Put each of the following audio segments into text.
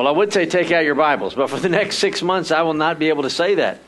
well, I would say take out your Bibles, but for the next six months, I will not be able to say that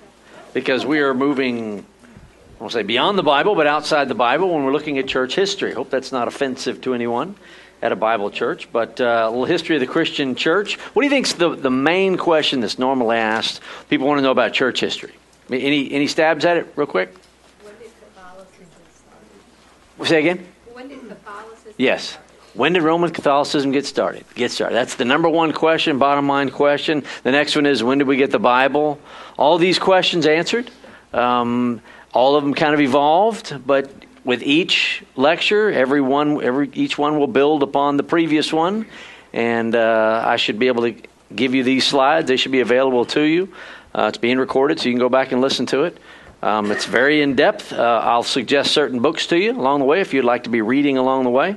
because we are moving, I won't say beyond the Bible, but outside the Bible when we're looking at church history. Hope that's not offensive to anyone at a Bible church, but uh, a little history of the Christian church. What do you think's the, the main question that's normally asked? People want to know about church history. Any, any stabs at it, real quick? When did Catholicism start? Say again? When did Catholicism Yes. start? When did Roman Catholicism get started? Get started. That's the number one question, bottom line question. The next one is when did we get the Bible? All these questions answered. Um, all of them kind of evolved, but with each lecture, every one, every each one will build upon the previous one, and uh, I should be able to give you these slides. They should be available to you. Uh, it's being recorded, so you can go back and listen to it. Um, it's very in depth. Uh, I'll suggest certain books to you along the way if you'd like to be reading along the way.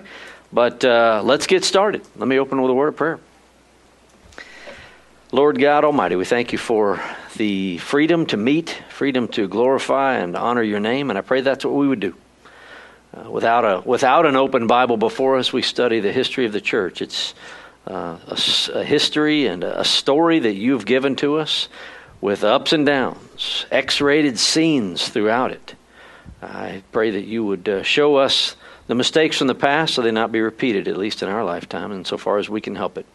But uh, let's get started. Let me open with a word of prayer. Lord God Almighty, we thank you for the freedom to meet, freedom to glorify and honor your name, and I pray that's what we would do. Uh, without, a, without an open Bible before us, we study the history of the church. It's uh, a, a history and a story that you've given to us with ups and downs, X rated scenes throughout it. I pray that you would uh, show us the mistakes from the past so they not be repeated, at least in our lifetime, and so far as we can help it.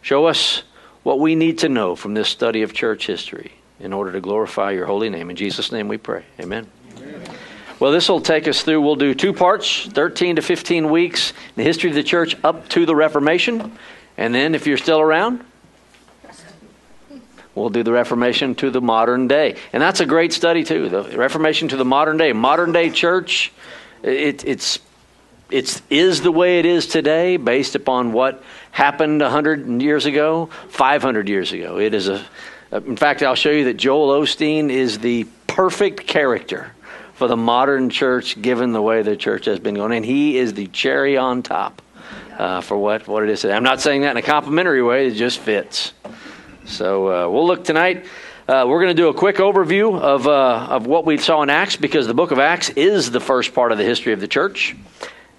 Show us what we need to know from this study of church history in order to glorify your holy name. In Jesus' name we pray. Amen. Well, this will take us through, we'll do two parts 13 to 15 weeks, in the history of the church up to the Reformation. And then, if you're still around, we'll do the Reformation to the modern day. And that's a great study, too. The Reformation to the modern day. Modern day church, it, it's it's the way it is today based upon what happened 100 years ago 500 years ago. It is a in fact i'll show you that joel osteen is the perfect character for the modern church given the way the church has been going. And he is the cherry on top uh, for what, what it is today. I'm not saying that in a complimentary way. It just fits. So uh, we'll look tonight. Uh, we're going to do a quick overview of, uh, of what we saw in Acts because the book of Acts is the first part of the history of the church.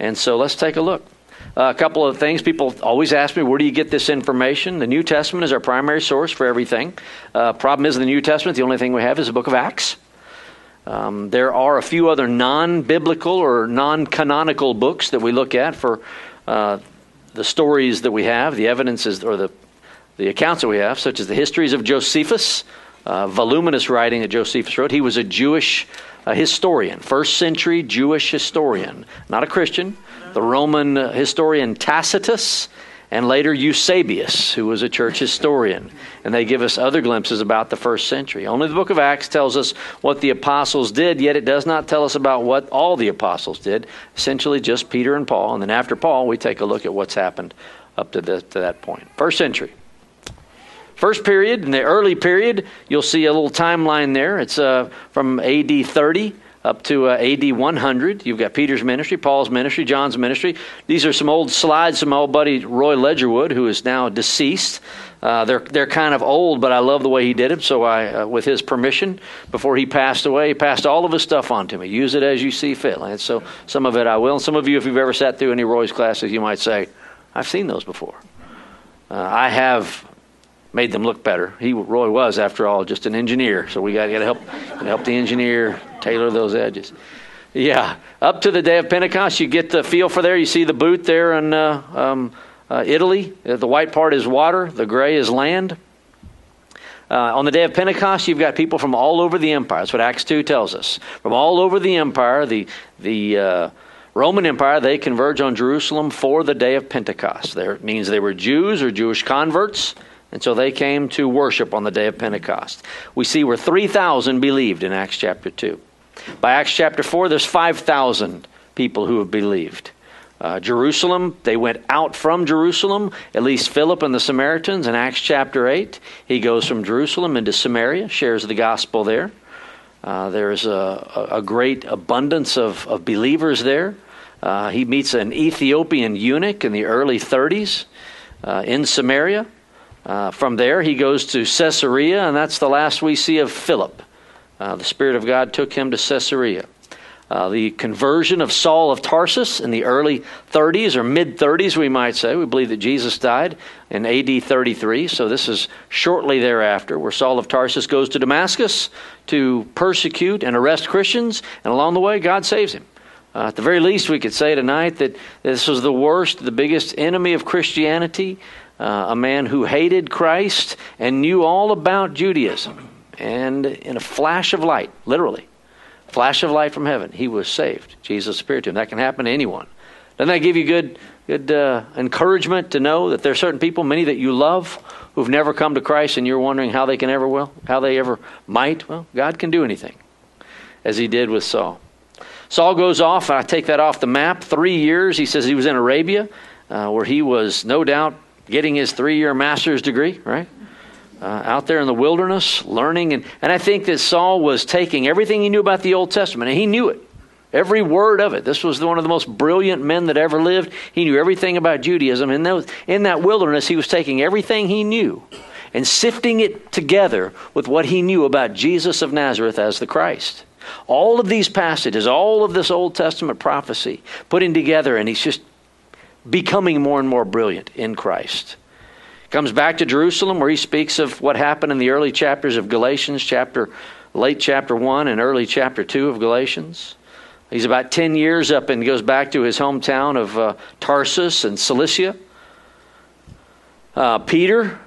And so let's take a look. Uh, a couple of things. People always ask me, where do you get this information? The New Testament is our primary source for everything. Uh, problem is, in the New Testament, the only thing we have is the book of Acts. Um, there are a few other non biblical or non canonical books that we look at for uh, the stories that we have, the evidences, or the, the accounts that we have, such as the histories of Josephus, uh, voluminous writing that Josephus wrote. He was a Jewish uh, historian, first century Jewish historian, not a Christian. The Roman uh, historian Tacitus, and later Eusebius, who was a church historian. And they give us other glimpses about the first century. Only the book of Acts tells us what the apostles did, yet it does not tell us about what all the apostles did. Essentially, just Peter and Paul. And then after Paul, we take a look at what's happened up to, the, to that point. First century. First period, in the early period, you'll see a little timeline there. It's uh, from AD 30 up to uh, AD 100. You've got Peter's ministry, Paul's ministry, John's ministry. These are some old slides from my old buddy Roy Ledgerwood, who is now deceased. Uh, they're they're kind of old, but I love the way he did them. So I, uh, with his permission, before he passed away, he passed all of his stuff on to me. Use it as you see fit. And so some of it I will. And some of you, if you've ever sat through any Roy's classes, you might say, "I've seen those before." Uh, I have made them look better. He Roy was, after all, just an engineer, so we got to help help the engineer tailor those edges. Yeah, up to the day of Pentecost, you get the feel for there. You see the boot there in uh, um, uh, Italy. Uh, The white part is water. The gray is land. Uh, on the day of Pentecost, you've got people from all over the empire. That's what Acts two tells us. From all over the empire, the the uh, Roman Empire, they converge on Jerusalem for the day of Pentecost. There it means they were Jews or Jewish converts. And so they came to worship on the day of Pentecost. We see where 3,000 believed in Acts chapter 2. By Acts chapter 4, there's 5,000 people who have believed. Uh, Jerusalem, they went out from Jerusalem, at least Philip and the Samaritans in Acts chapter 8. He goes from Jerusalem into Samaria, shares the gospel there. Uh, there's a, a great abundance of, of believers there. Uh, he meets an Ethiopian eunuch in the early 30s uh, in Samaria. Uh, from there, he goes to Caesarea, and that's the last we see of Philip. Uh, the Spirit of God took him to Caesarea. uh, the conversion of Saul of Tarsus in the early 30s or mid 30s, we might say. We believe that Jesus died in AD 33, so this is shortly thereafter, where Saul of Tarsus goes to Damascus to persecute and arrest Christians, and along the way, God saves him. Uh, at the very least, we could say tonight that this was the worst, the biggest enemy of Christianity, uh, a man who hated Christ and knew all about Judaism. And in a flash of light, literally, flash of light from heaven, he was saved. Jesus appeared to him. That can happen to anyone. Doesn't that give you good, good uh, encouragement to know that there are certain people, many that you love, who've never come to Christ, and you're wondering how they can ever will, how they ever might? Well, God can do anything, as He did with Saul. Saul goes off, and I take that off the map. Three years, he says he was in Arabia, uh, where he was no doubt getting his three year master's degree, right? Uh, out there in the wilderness, learning. And, and I think that Saul was taking everything he knew about the Old Testament, and he knew it. Every word of it. This was one of the most brilliant men that ever lived. He knew everything about Judaism. And those, in that wilderness, he was taking everything he knew and sifting it together with what he knew about Jesus of Nazareth as the Christ. All of these passages, all of this Old Testament prophecy, putting together, and he's just becoming more and more brilliant in Christ. Comes back to Jerusalem where he speaks of what happened in the early chapters of Galatians, chapter late chapter 1 and early chapter 2 of Galatians. He's about 10 years up and goes back to his hometown of uh, Tarsus and Cilicia. Uh, Peter,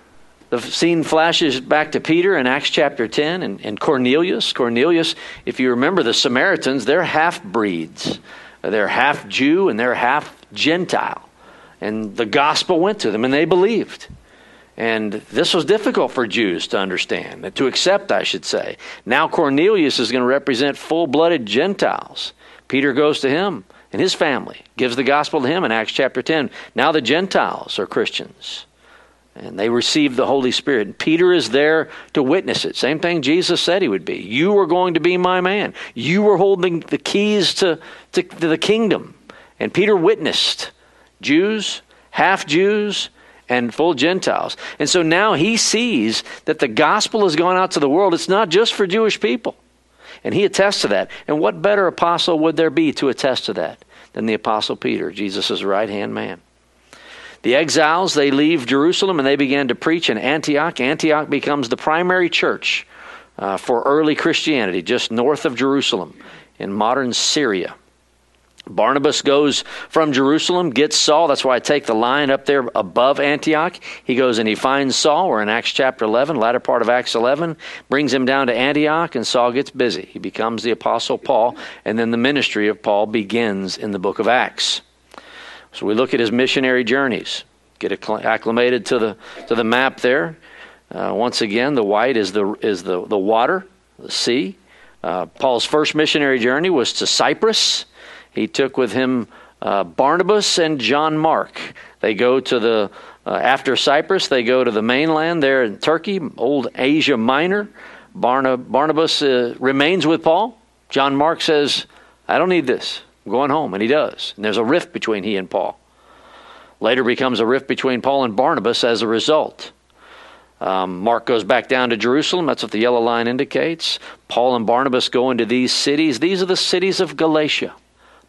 the scene flashes back to Peter in Acts chapter 10 and, and Cornelius. Cornelius, if you remember the Samaritans, they're half breeds. They're half Jew and they're half Gentile. And the gospel went to them and they believed. And this was difficult for Jews to understand, to accept, I should say. Now Cornelius is going to represent full blooded Gentiles. Peter goes to him and his family, gives the gospel to him in Acts chapter 10. Now the Gentiles are Christians. And they receive the Holy Spirit. And Peter is there to witness it. Same thing Jesus said he would be. You are going to be my man. You were holding the keys to, to, to the kingdom. And Peter witnessed Jews, half Jews, and full Gentiles. And so now he sees that the gospel has gone out to the world. It's not just for Jewish people. And he attests to that. And what better apostle would there be to attest to that than the apostle Peter, Jesus' right hand man? The exiles, they leave Jerusalem and they began to preach in Antioch. Antioch becomes the primary church uh, for early Christianity, just north of Jerusalem in modern Syria. Barnabas goes from Jerusalem, gets Saul. That's why I take the line up there above Antioch. He goes and he finds Saul. We're in Acts chapter 11, latter part of Acts 11. Brings him down to Antioch, and Saul gets busy. He becomes the Apostle Paul, and then the ministry of Paul begins in the book of Acts. So we look at his missionary journeys. Get acclimated to the to the map there. Uh, once again, the white is the is the the water, the sea. Uh, Paul's first missionary journey was to Cyprus. He took with him uh, Barnabas and John Mark. They go to the uh, after Cyprus. They go to the mainland there in Turkey, old Asia Minor. Barna, Barnabas uh, remains with Paul. John Mark says, "I don't need this. I'm going home. And he does. And there's a rift between he and Paul. Later becomes a rift between Paul and Barnabas as a result. Um, Mark goes back down to Jerusalem. That's what the yellow line indicates. Paul and Barnabas go into these cities. These are the cities of Galatia,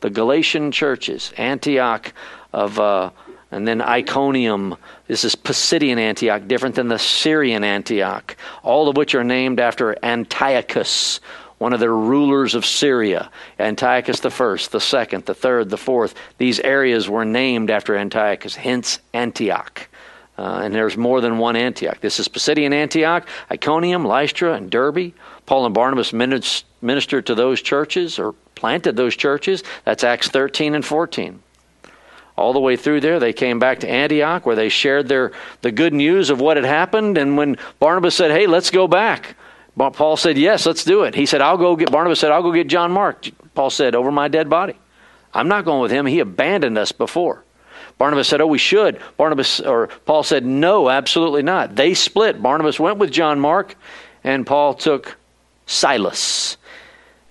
the Galatian churches, Antioch of, uh, and then Iconium. This is Pisidian Antioch, different than the Syrian Antioch, all of which are named after Antiochus, one of the rulers of Syria, Antiochus the first, the second, the third, the fourth. These areas were named after Antiochus, hence Antioch. Uh, and there's more than one Antioch. This is Pisidian Antioch, Iconium, Lystra, and Derbe. Paul and Barnabas ministered to those churches or planted those churches. That's Acts 13 and 14. All the way through there, they came back to Antioch where they shared their the good news of what had happened. And when Barnabas said, "Hey, let's go back," Paul said, Yes, let's do it. He said, I'll go get, Barnabas said, I'll go get John Mark. Paul said, Over my dead body. I'm not going with him. He abandoned us before. Barnabas said, Oh, we should. Barnabas, or Paul said, No, absolutely not. They split. Barnabas went with John Mark, and Paul took Silas.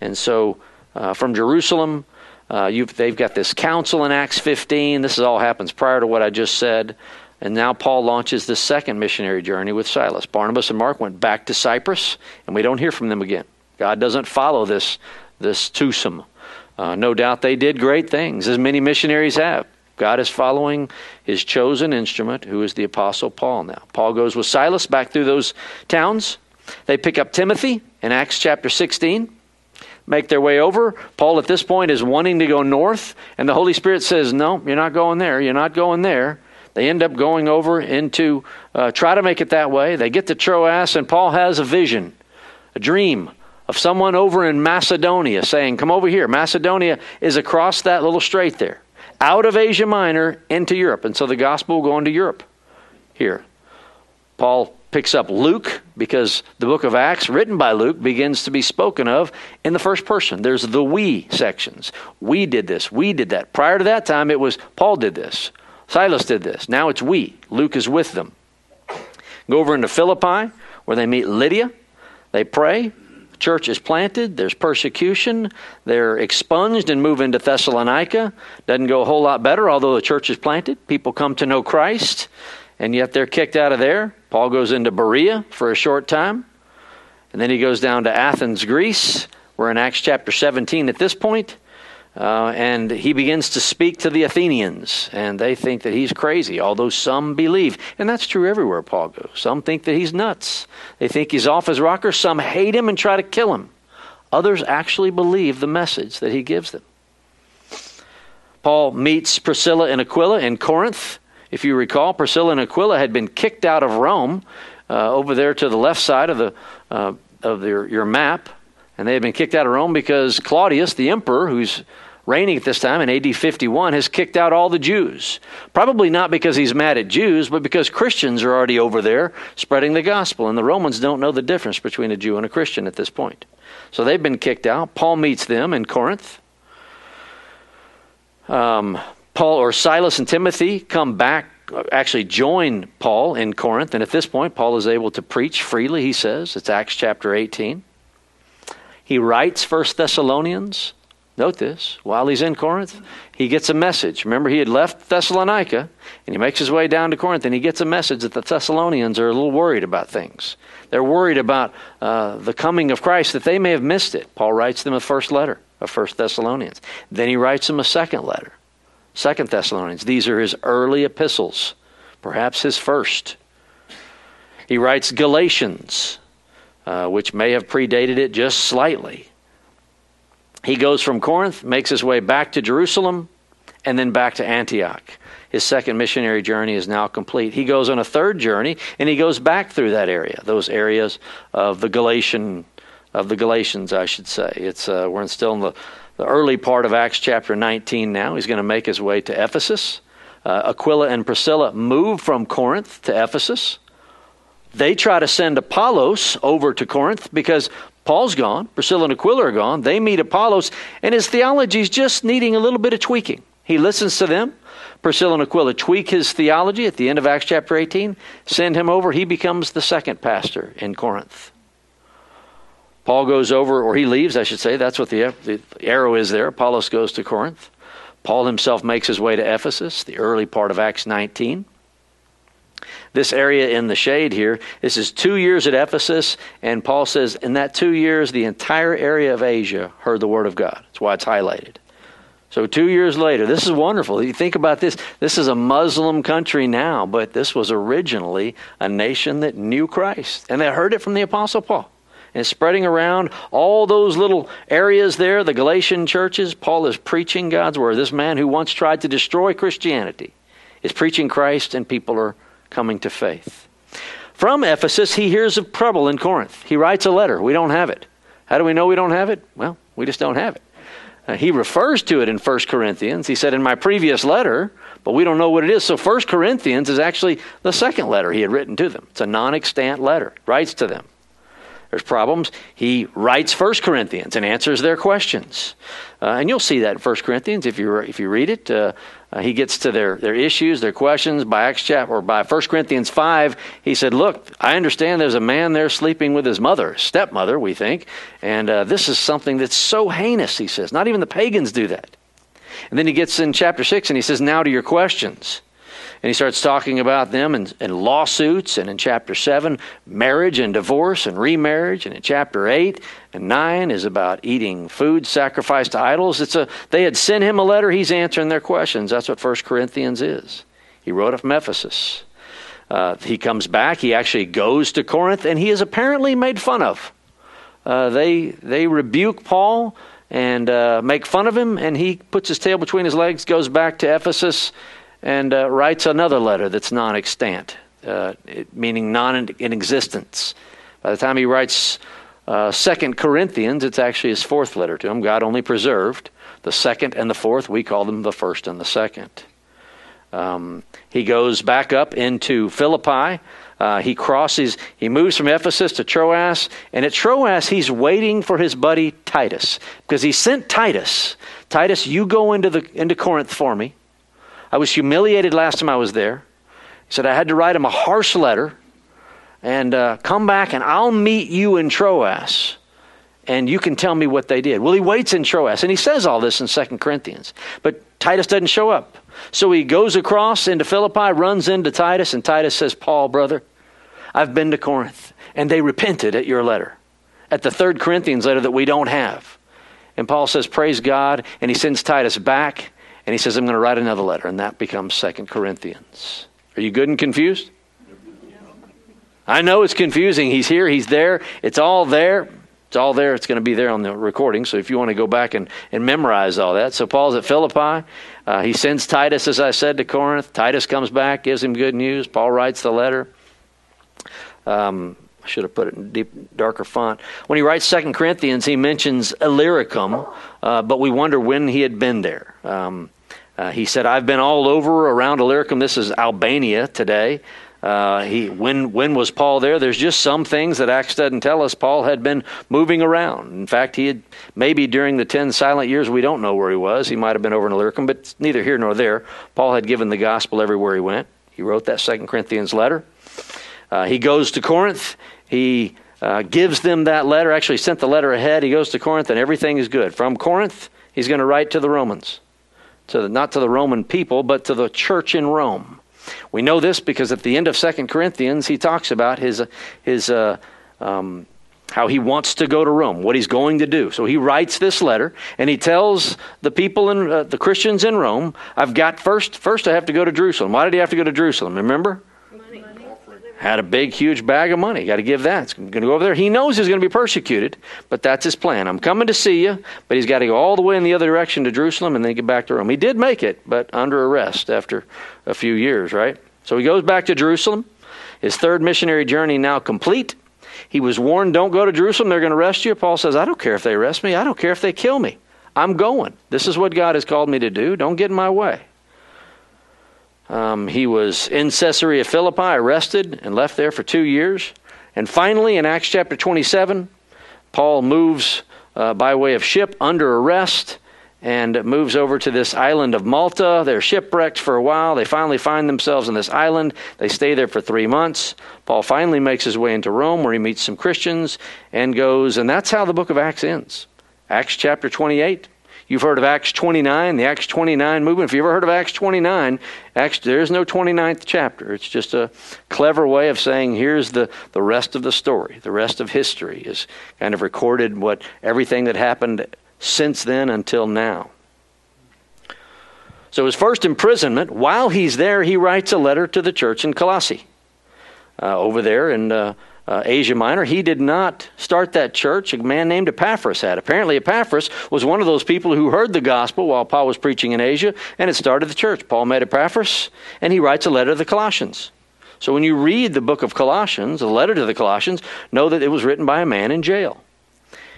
And so uh, from Jerusalem, uh, they've got this council in Acts 15. This all happens prior to what I just said. And now Paul launches the second missionary journey with Silas. Barnabas and Mark went back to Cyprus, and we don't hear from them again. God doesn't follow this, this twosome. Uh, no doubt they did great things, as many missionaries have. God is following his chosen instrument, who is the Apostle Paul now. Paul goes with Silas back through those towns. They pick up Timothy in Acts chapter 16, make their way over. Paul, at this point, is wanting to go north, and the Holy Spirit says, No, you're not going there. You're not going there. They end up going over into, uh, try to make it that way. They get to Troas, and Paul has a vision, a dream of someone over in Macedonia saying, Come over here. Macedonia is across that little strait there, out of Asia Minor into Europe. And so the gospel will go into Europe here. Paul picks up Luke because the book of Acts, written by Luke, begins to be spoken of in the first person. There's the we sections. We did this, we did that. Prior to that time, it was Paul did this, Silas did this. Now it's we. Luke is with them. Go over into Philippi, where they meet Lydia. They pray church is planted, there's persecution, they're expunged and move into Thessalonica. Doesn't go a whole lot better, although the church is planted. People come to know Christ, and yet they're kicked out of there. Paul goes into Berea for a short time, and then he goes down to Athens, Greece. We're in Acts chapter 17 at this point. Uh, and he begins to speak to the Athenians, and they think that he's crazy, although some believe. And that's true everywhere Paul goes. Some think that he's nuts. They think he's off his rocker. Some hate him and try to kill him. Others actually believe the message that he gives them. Paul meets Priscilla and Aquila in Corinth. If you recall, Priscilla and Aquila had been kicked out of Rome uh, over there to the left side of, the, uh, of your, your map. And they had been kicked out of Rome because Claudius, the emperor, who's reigning at this time in AD 51, has kicked out all the Jews. Probably not because he's mad at Jews, but because Christians are already over there spreading the gospel. And the Romans don't know the difference between a Jew and a Christian at this point. So they've been kicked out. Paul meets them in Corinth. Um, Paul or Silas and Timothy come back, actually join Paul in Corinth. And at this point, Paul is able to preach freely, he says. It's Acts chapter 18. He writes First Thessalonians Note this. While he's in Corinth, he gets a message. Remember, he had left Thessalonica and he makes his way down to Corinth and he gets a message that the Thessalonians are a little worried about things. They're worried about uh, the coming of Christ, that they may have missed it. Paul writes them a first letter of First Thessalonians. Then he writes them a second letter, Second Thessalonians. These are his early epistles, perhaps his first. He writes Galatians, uh, which may have predated it just slightly. He goes from Corinth, makes his way back to Jerusalem, and then back to Antioch. His second missionary journey is now complete. He goes on a third journey, and he goes back through that area, those areas of the Galatian, of the Galatians, I should say. It's uh, we're still in the, the early part of Acts chapter 19 now. He's going to make his way to Ephesus. Uh, Aquila and Priscilla move from Corinth to Ephesus. They try to send Apollos over to Corinth because Paul's gone, Priscilla and Aquila are gone. They meet Apollos, and his theology is just needing a little bit of tweaking. He listens to them. Priscilla and Aquila tweak his theology at the end of Acts chapter 18, send him over. He becomes the second pastor in Corinth. Paul goes over, or he leaves, I should say. That's what the, the arrow is there. Apollos goes to Corinth. Paul himself makes his way to Ephesus, the early part of Acts 19 this area in the shade here. This is two years at Ephesus, and Paul says in that two years, the entire area of Asia heard the word of God. That's why it's highlighted. So, two years later, this is wonderful. You think about this. This is a Muslim country now, but this was originally a nation that knew Christ. And they heard it from the Apostle Paul. And spreading around all those little areas there, the Galatian churches, Paul is preaching God's word. This man who once tried to destroy Christianity is preaching Christ, and people are coming to faith. From Ephesus, he hears of trouble in Corinth. He writes a letter. We don't have it. How do we know we don't have it? Well, we just don't have it. Uh, he refers to it in 1 Corinthians. He said, In my previous letter, but we don't know what it is. So 1 Corinthians is actually the second letter he had written to them. It's a non extant letter, writes to them. There's problems. He writes 1 Corinthians and answers their questions. Uh, and you'll see that in 1 Corinthians if you, if you read it. Uh, uh, he gets to their, their issues, their questions by Acts chapter or by 1 Corinthians 5. He said, Look, I understand there's a man there sleeping with his mother, stepmother, we think. And uh, this is something that's so heinous, he says. Not even the pagans do that. And then he gets in chapter 6 and he says, Now to your questions. And he starts talking about them and, lawsuits, and in chapter 7, marriage and divorce and remarriage, and in chapter 8, and 9 is about eating food sacrificed to idols. It's a, they had sent him a letter, he's answering their questions. That's what 1 Corinthians is. He wrote it from Ephesus. Uh, he comes back, he actually goes to Corinth, and he is apparently made fun of. Uh, they, they rebuke Paul and uh, make fun of him, and he puts his tail between his legs, goes back to Ephesus, and uh, writes another letter that's non extant, uh, meaning non in existence. By the time he writes uh, Second Corinthians, it's actually his fourth letter to him. God only preserved the second and the fourth. We call them the first and the second. Um, he goes back up into Philippi. Uh, he crosses, he moves from Ephesus to Troas, and at Troas, he's waiting for his buddy Titus because he sent Titus. Titus, you go into, the, into Corinth for me. I was humiliated last time I was there. He said I had to write him a harsh letter and uh, come back and I'll meet you in Troas and you can tell me what they did. Well, he waits in Troas and he says all this in Second Corinthians, but Titus doesn't show up. So he goes across into Philippi, runs into Titus, and Titus says, Paul, brother, I've been to Corinth and they repented at your letter, at the third Corinthians letter that we don't have. And Paul says, Praise God, and he sends Titus back and he says, I'm going to write another letter, and that becomes Second Corinthians. Are you good and confused? I know it's confusing. He's here, he's there, it's all there. It's all there. It's going to be there on the recording. So if you want to go back and, and memorize all that. So Paul's at Philippi. Uh, he sends Titus, as I said, to Corinth. Titus comes back, gives him good news. Paul writes the letter. Um, I should have put it in deep, darker font. When he writes Second Corinthians, he mentions Illyricum, uh, but we wonder when he had been there. Um, uh, he said, I've been all over around Illyricum. This is Albania today. Uh, he, when, when was Paul there? There's just some things that Acts doesn't tell us Paul had been moving around. In fact, he had maybe during the 10 silent years, we don't know where he was. He might have been over in Illyricum, but neither here nor there. Paul had given the gospel everywhere he went. He wrote that Second Corinthians letter. Uh, he goes to Corinth. He uh, gives them that letter, actually sent the letter ahead. He goes to Corinth, and everything is good. From Corinth, he's going to write to the Romans. To the, not to the Roman people, but to the church in Rome. We know this because at the end of Second Corinthians, he talks about his, his uh, um, how he wants to go to Rome, what he's going to do. So he writes this letter and he tells the people in uh, the Christians in Rome, I've got first first I have to go to Jerusalem. Why did he have to go to Jerusalem? Remember? Had a big, huge bag of money. Got to give that. He's going to go over there. He knows he's going to be persecuted, but that's his plan. I'm coming to see you, but he's got to go all the way in the other direction to Jerusalem and then get back to Rome. He did make it, but under arrest after a few years, right? So he goes back to Jerusalem. His third missionary journey now complete. He was warned, don't go to Jerusalem, they're going to arrest you. Paul says, I don't care if they arrest me, I don't care if they kill me. I'm going. This is what God has called me to do. Don't get in my way. Um, he was in Caesarea Philippi, arrested, and left there for two years. And finally, in Acts chapter 27, Paul moves uh, by way of ship under arrest and moves over to this island of Malta. They're shipwrecked for a while. They finally find themselves on this island. They stay there for three months. Paul finally makes his way into Rome where he meets some Christians and goes, and that's how the book of Acts ends. Acts chapter 28. You've heard of Acts 29, the Acts 29 movement. If you ever heard of Acts 29, Acts, there's no 29th chapter. It's just a clever way of saying here's the, the rest of the story. The rest of history is kind of recorded what everything that happened since then until now. So his first imprisonment, while he's there, he writes a letter to the church in Colossae. Uh, over there in uh, uh, Asia Minor. He did not start that church. A man named Epaphras had. Apparently, Epaphras was one of those people who heard the gospel while Paul was preaching in Asia, and it started the church. Paul met Epaphras, and he writes a letter to the Colossians. So when you read the book of Colossians, the letter to the Colossians, know that it was written by a man in jail.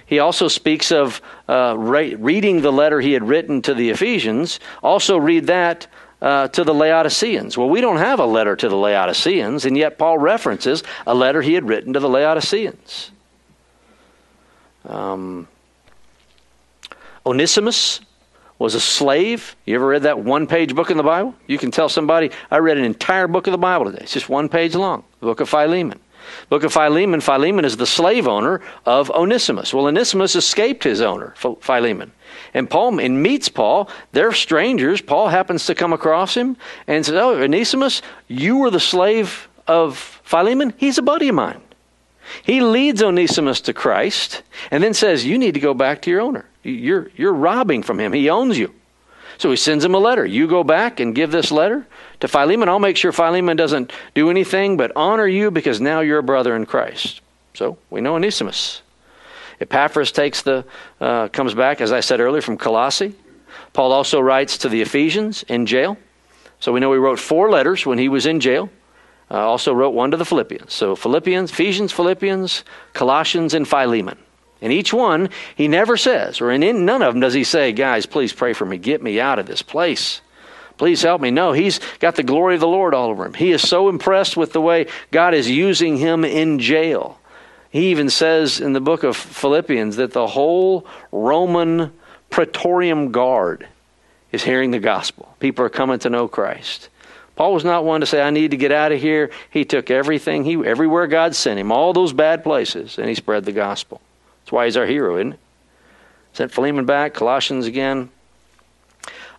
He also speaks of uh, re- reading the letter he had written to the Ephesians. Also, read that uh, to the Laodiceans. Well, we don't have a letter to the Laodiceans, and yet Paul references a letter he had written to the Laodiceans. Um, Onesimus was a slave. You ever read that one page book in the Bible? You can tell somebody, I read an entire book of the Bible today. It's just one page long, the book of Philemon. Book of Philemon, Philemon is the slave owner of Onesimus. Well, Onesimus escaped his owner, Philemon. And Paul and meets Paul. They're strangers. Paul happens to come across him and says, Oh, Onesimus, you were the slave of Philemon? He's a buddy of mine. He leads Onesimus to Christ and then says, You need to go back to your owner. You're, you're robbing from him. He owns you. So he sends him a letter. You go back and give this letter to Philemon. I'll make sure Philemon doesn't do anything but honor you because now you're a brother in Christ. So we know Onesimus. Epaphras takes the uh, comes back, as I said earlier, from Colossae. Paul also writes to the Ephesians in jail. So we know he wrote four letters when he was in jail. Uh, also wrote one to the Philippians. So Philippians, Ephesians, Philippians, Colossians, and Philemon. In each one, he never says, or in none of them does he say, guys, please pray for me. Get me out of this place. Please help me. No, he's got the glory of the Lord all over him. He is so impressed with the way God is using him in jail. He even says in the book of Philippians that the whole Roman Praetorium Guard is hearing the gospel. People are coming to know Christ. Paul was not one to say, I need to get out of here. He took everything, he, everywhere God sent him, all those bad places, and he spread the gospel. That's why he's our hero, isn't it? Sent Philemon back, Colossians again.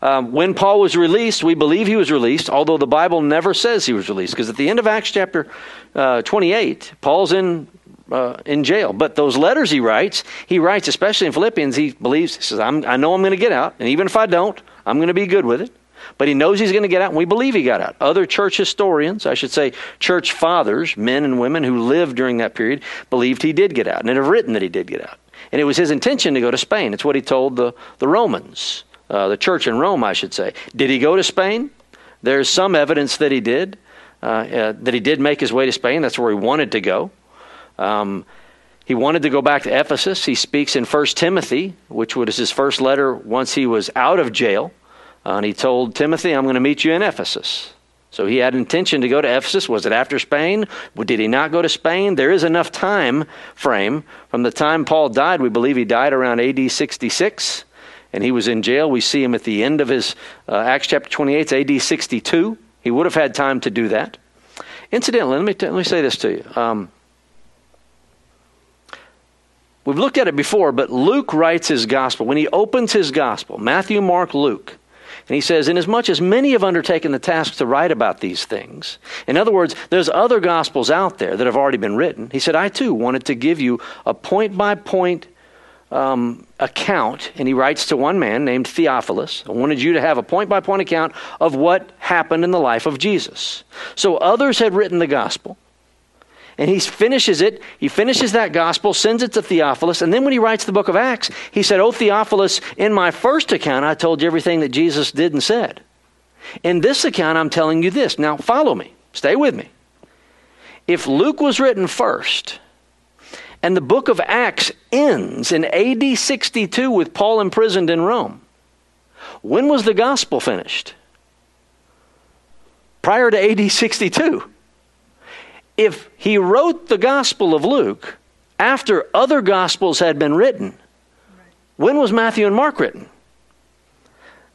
Um, when Paul was released, we believe he was released, although the Bible never says he was released. Because at the end of Acts chapter uh, 28, Paul's in uh, in jail. But those letters he writes, he writes, especially in Philippians, he believes, he says, i know I'm going to get out, and even if I don't, I'm going to be good with it. But he knows he's going to get out, and we believe he got out. Other church historians, I should say church fathers, men and women who lived during that period, believed he did get out, and have written that he did get out. And it was his intention to go to Spain. It's what he told the, the Romans, uh, the church in Rome, I should say. Did he go to Spain? There's some evidence that he did, uh, uh, that he did make his way to Spain. That's where he wanted to go. Um, he wanted to go back to Ephesus. He speaks in 1 Timothy, which was his first letter once he was out of jail. Uh, and he told Timothy, I'm going to meet you in Ephesus. So he had intention to go to Ephesus. Was it after Spain? Did he not go to Spain? There is enough time frame from the time Paul died. We believe he died around AD 66, and he was in jail. We see him at the end of his uh, Acts chapter 28, AD 62. He would have had time to do that. Incidentally, let me, t- let me say this to you. Um, We've looked at it before, but Luke writes his gospel. When he opens his gospel, Matthew, Mark, Luke, and he says, Inasmuch as many have undertaken the task to write about these things, in other words, there's other gospels out there that have already been written. He said, I too wanted to give you a point by point account, and he writes to one man named Theophilus. I wanted you to have a point by point account of what happened in the life of Jesus. So others had written the gospel and he finishes it. He finishes that gospel, sends it to Theophilus, and then when he writes the book of Acts, he said, Oh, Theophilus, in my first account, I told you everything that Jesus did and said. In this account, I'm telling you this. Now, follow me. Stay with me. If Luke was written first, and the book of Acts ends in AD 62 with Paul imprisoned in Rome, when was the gospel finished? Prior to AD 62 if he wrote the Gospel of Luke after other Gospels had been written, when was Matthew and Mark written?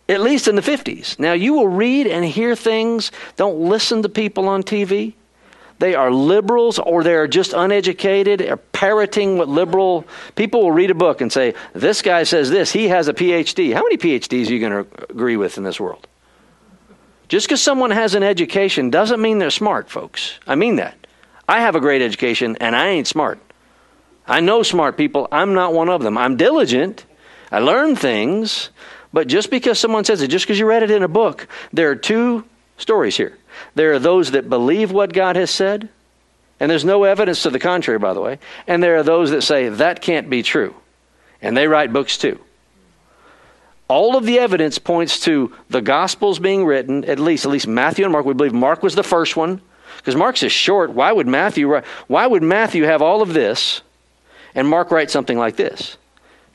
At least in the 50s. Now, you will read and hear things. Don't listen to people on TV. They are liberals or they are just uneducated or parroting what liberal people will read a book and say, This guy says this, he has a PhD. How many PhDs are you going to agree with in this world? Just because someone has an education doesn't mean they're smart, folks. I mean that. I have a great education and I ain't smart. I know smart people. I'm not one of them. I'm diligent. I learn things. But just because someone says it, just because you read it in a book, there are two stories here. There are those that believe what God has said, and there's no evidence to the contrary, by the way. And there are those that say that can't be true. And they write books too. All of the evidence points to the Gospels being written, at least, at least Matthew and Mark. We believe Mark was the first one. Because Mark's is short. Why would Matthew write, why would Matthew have all of this and Mark write something like this?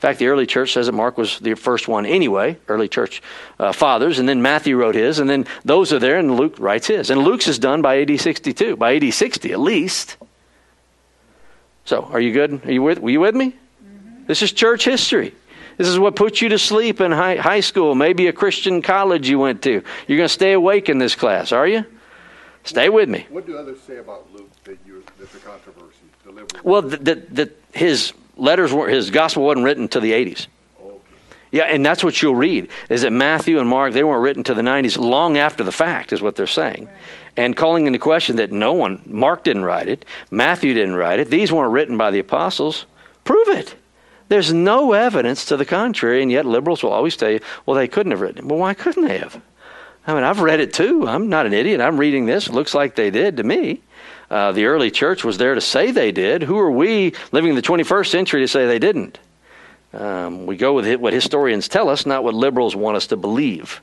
In fact, the early church says that Mark was the first one anyway, early church uh, fathers, and then Matthew wrote his, and then those are there, and Luke writes his. And Luke's is done by AD 62, by AD 60 at least. So, are you good? Are you with, were you with me? Mm-hmm. This is church history. This is what put you to sleep in high, high school, maybe a Christian college you went to. You're going to stay awake in this class, are you? Stay with me. What do others say about Luke that you that's a controversy? Well, that his letters were his gospel wasn't written to the 80s. Okay. Yeah, and that's what you'll read is that Matthew and Mark, they weren't written to the 90s long after the fact, is what they're saying. Right. And calling into question that no one, Mark didn't write it, Matthew didn't write it, these weren't written by the apostles. Prove it. There's no evidence to the contrary, and yet liberals will always tell you, well, they couldn't have written it. Well, why couldn't they have? I mean, I've read it too. I'm not an idiot. I'm reading this. It looks like they did to me. Uh, the early church was there to say they did. Who are we living in the 21st century to say they didn't? Um, we go with what historians tell us, not what liberals want us to believe.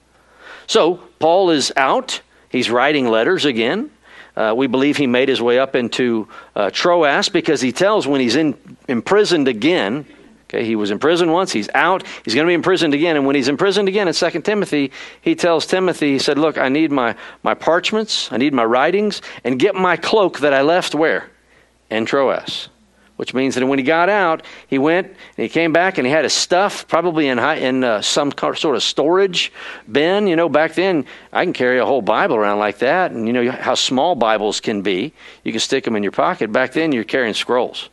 So, Paul is out. He's writing letters again. Uh, we believe he made his way up into uh, Troas because he tells when he's in, imprisoned again, Okay, he was in prison once, he's out, he's going to be imprisoned again. And when he's imprisoned again in 2 Timothy, he tells Timothy, he said, Look, I need my, my parchments, I need my writings, and get my cloak that I left where? In Troas. Which means that when he got out, he went and he came back and he had his stuff probably in, high, in uh, some sort of storage bin. You know, back then I can carry a whole Bible around like that, and you know how small Bibles can be. You can stick them in your pocket. Back then you're carrying scrolls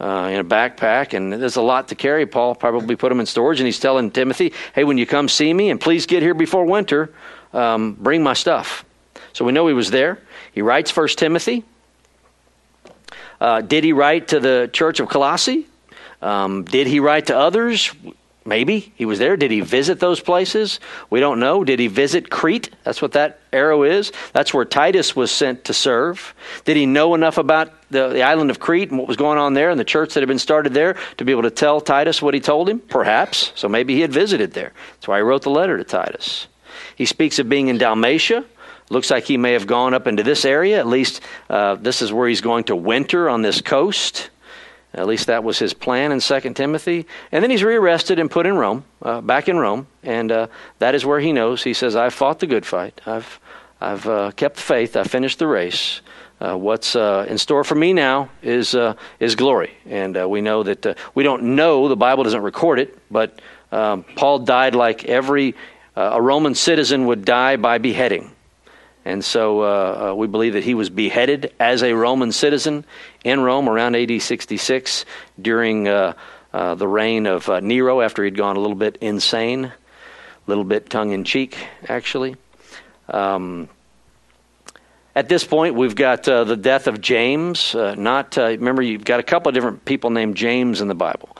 uh, in a backpack, and there's a lot to carry. Paul probably put them in storage, and he's telling Timothy, "Hey, when you come see me, and please get here before winter, um, bring my stuff." So we know he was there. He writes First Timothy. Uh, did he write to the church of Colossae? Um, did he write to others? Maybe he was there. Did he visit those places? We don't know. Did he visit Crete? That's what that arrow is. That's where Titus was sent to serve. Did he know enough about the, the island of Crete and what was going on there and the church that had been started there to be able to tell Titus what he told him? Perhaps. So maybe he had visited there. That's why he wrote the letter to Titus. He speaks of being in Dalmatia. Looks like he may have gone up into this area. At least uh, this is where he's going to winter on this coast. At least that was his plan in 2 Timothy. And then he's rearrested and put in Rome, uh, back in Rome. And uh, that is where he knows. He says, I've fought the good fight. I've, I've uh, kept the faith. I finished the race. Uh, what's uh, in store for me now is, uh, is glory. And we know that we don't know, the Bible doesn't record it, but um, Paul died like every a Roman citizen would die by beheading. And so uh, uh, we believe that he was beheaded as a Roman citizen in Rome around AD 66 during uh, uh, the reign of uh, Nero after he'd gone a little bit insane, a little bit tongue in cheek, actually. Um, at this point, we've got uh, the death of James. not remember, you've got a couple of different people named James in the Bible.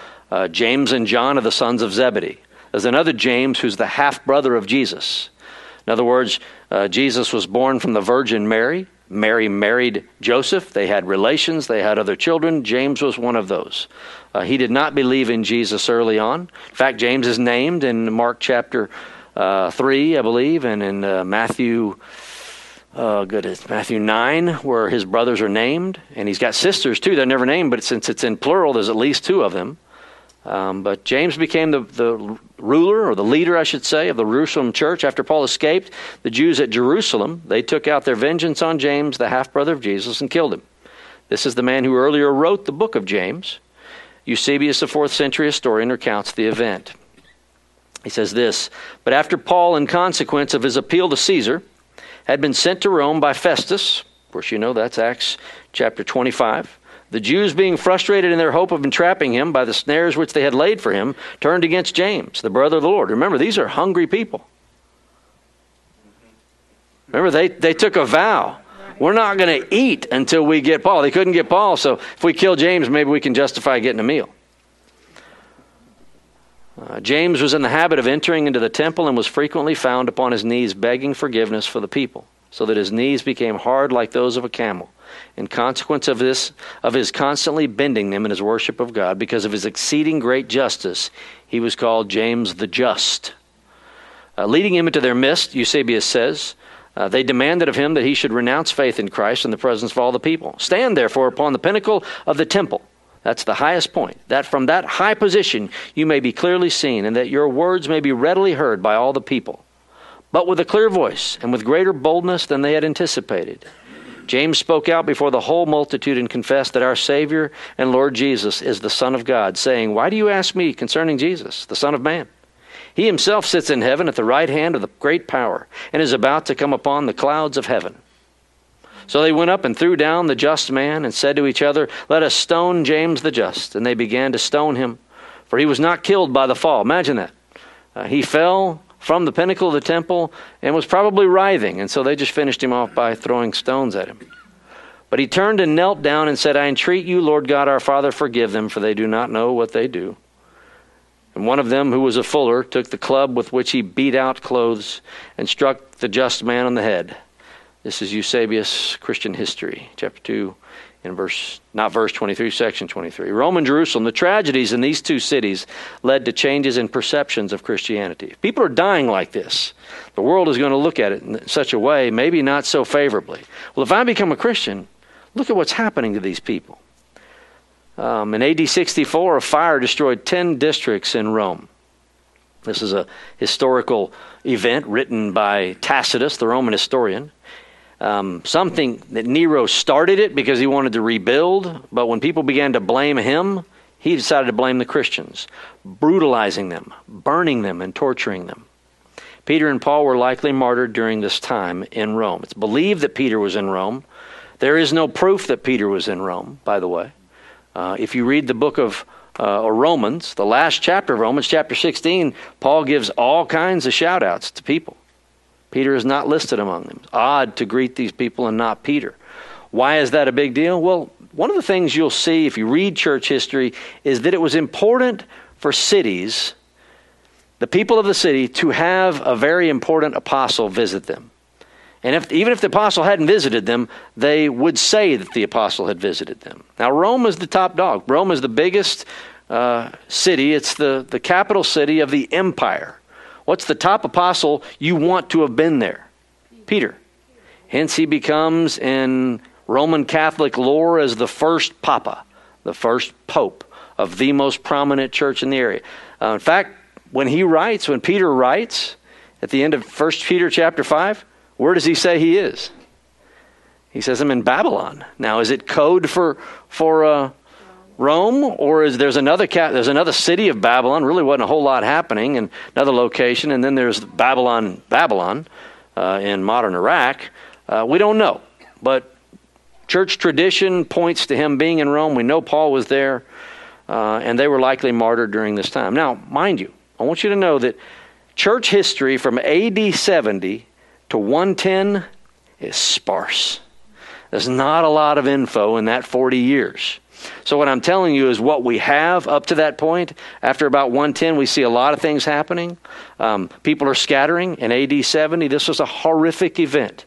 James and John are the sons of Zebedee. There's another James who's the half brother of Jesus. In other words, uh, Jesus was born from the Virgin Mary. Mary married Joseph. They had relations, they had other children. James was one of those. Uh, he did not believe in Jesus early on. In fact, James is named in Mark chapter uh, 3, I believe, and in uh, Matthew. Uh, good, it's Matthew 9, where his brothers are named. And he's got sisters too. They're never named, but since it's in plural, there's at least two of them. Um, but James became the, the ruler, or the leader, I should say, of the Jerusalem church. After Paul escaped, the Jews at Jerusalem, they took out their vengeance on James, the half brother of Jesus, and killed him. This is the man who earlier wrote the book of James. Eusebius, the fourth century historian, recounts the event. He says this But after Paul, in consequence of his appeal to Caesar, had been sent to Rome by Festus, of course, you know that's Acts chapter 25. The Jews, being frustrated in their hope of entrapping him by the snares which they had laid for him, turned against James, the brother of the Lord. Remember, these are hungry people. Remember, they, they took a vow. We're not going to eat until we get Paul. They couldn't get Paul, so if we kill James, maybe we can justify getting a meal. Uh, James was in the habit of entering into the temple and was frequently found upon his knees begging forgiveness for the people, so that his knees became hard like those of a camel. In consequence of this, of his constantly bending them in his worship of God, because of his exceeding great justice, he was called James the Just. Uh, leading him into their midst, Eusebius says, uh, they demanded of him that he should renounce faith in Christ in the presence of all the people. Stand therefore upon the pinnacle of the temple. That's the highest point. That from that high position you may be clearly seen, and that your words may be readily heard by all the people. But with a clear voice and with greater boldness than they had anticipated. James spoke out before the whole multitude and confessed that our Savior and Lord Jesus is the Son of God, saying, Why do you ask me concerning Jesus, the Son of Man? He himself sits in heaven at the right hand of the great power and is about to come upon the clouds of heaven. So they went up and threw down the just man and said to each other, Let us stone James the just. And they began to stone him, for he was not killed by the fall. Imagine that. Uh, he fell from the pinnacle of the temple and was probably writhing, and so they just finished him off by throwing stones at him. But he turned and knelt down and said, I entreat you, Lord God our Father, forgive them, for they do not know what they do. And one of them, who was a fuller, took the club with which he beat out clothes and struck the just man on the head. This is Eusebius Christian History, chapter 2, in verse, not verse 23, section 23. Roman Jerusalem, the tragedies in these two cities led to changes in perceptions of Christianity. People are dying like this. The world is going to look at it in such a way, maybe not so favorably. Well, if I become a Christian, look at what's happening to these people. Um, in AD 64, a fire destroyed 10 districts in Rome. This is a historical event written by Tacitus, the Roman historian. Um, something that Nero started it because he wanted to rebuild, but when people began to blame him, he decided to blame the Christians, brutalizing them, burning them, and torturing them. Peter and Paul were likely martyred during this time in Rome. It's believed that Peter was in Rome. There is no proof that Peter was in Rome, by the way. Uh, if you read the book of uh, Romans, the last chapter of Romans, chapter 16, Paul gives all kinds of shout outs to people. Peter is not listed among them. Odd to greet these people and not Peter. Why is that a big deal? Well, one of the things you'll see if you read church history is that it was important for cities, the people of the city, to have a very important apostle visit them. And if, even if the apostle hadn't visited them, they would say that the apostle had visited them. Now, Rome is the top dog. Rome is the biggest uh, city, it's the, the capital city of the empire. What's the top apostle you want to have been there? Peter. Hence, he becomes in Roman Catholic lore as the first papa, the first pope of the most prominent church in the area. Uh, in fact, when he writes, when Peter writes at the end of 1 Peter chapter 5, where does he say he is? He says I'm in Babylon. Now, is it code for for uh, Rome, or is there's another there's another city of Babylon? Really, wasn't a whole lot happening, and another location, and then there's Babylon, Babylon, uh, in modern Iraq. Uh, we don't know, but church tradition points to him being in Rome. We know Paul was there, uh, and they were likely martyred during this time. Now, mind you, I want you to know that church history from AD 70 to 110 is sparse. There's not a lot of info in that 40 years. So, what I'm telling you is what we have up to that point. After about 110, we see a lot of things happening. Um, people are scattering. In AD 70, this was a horrific event.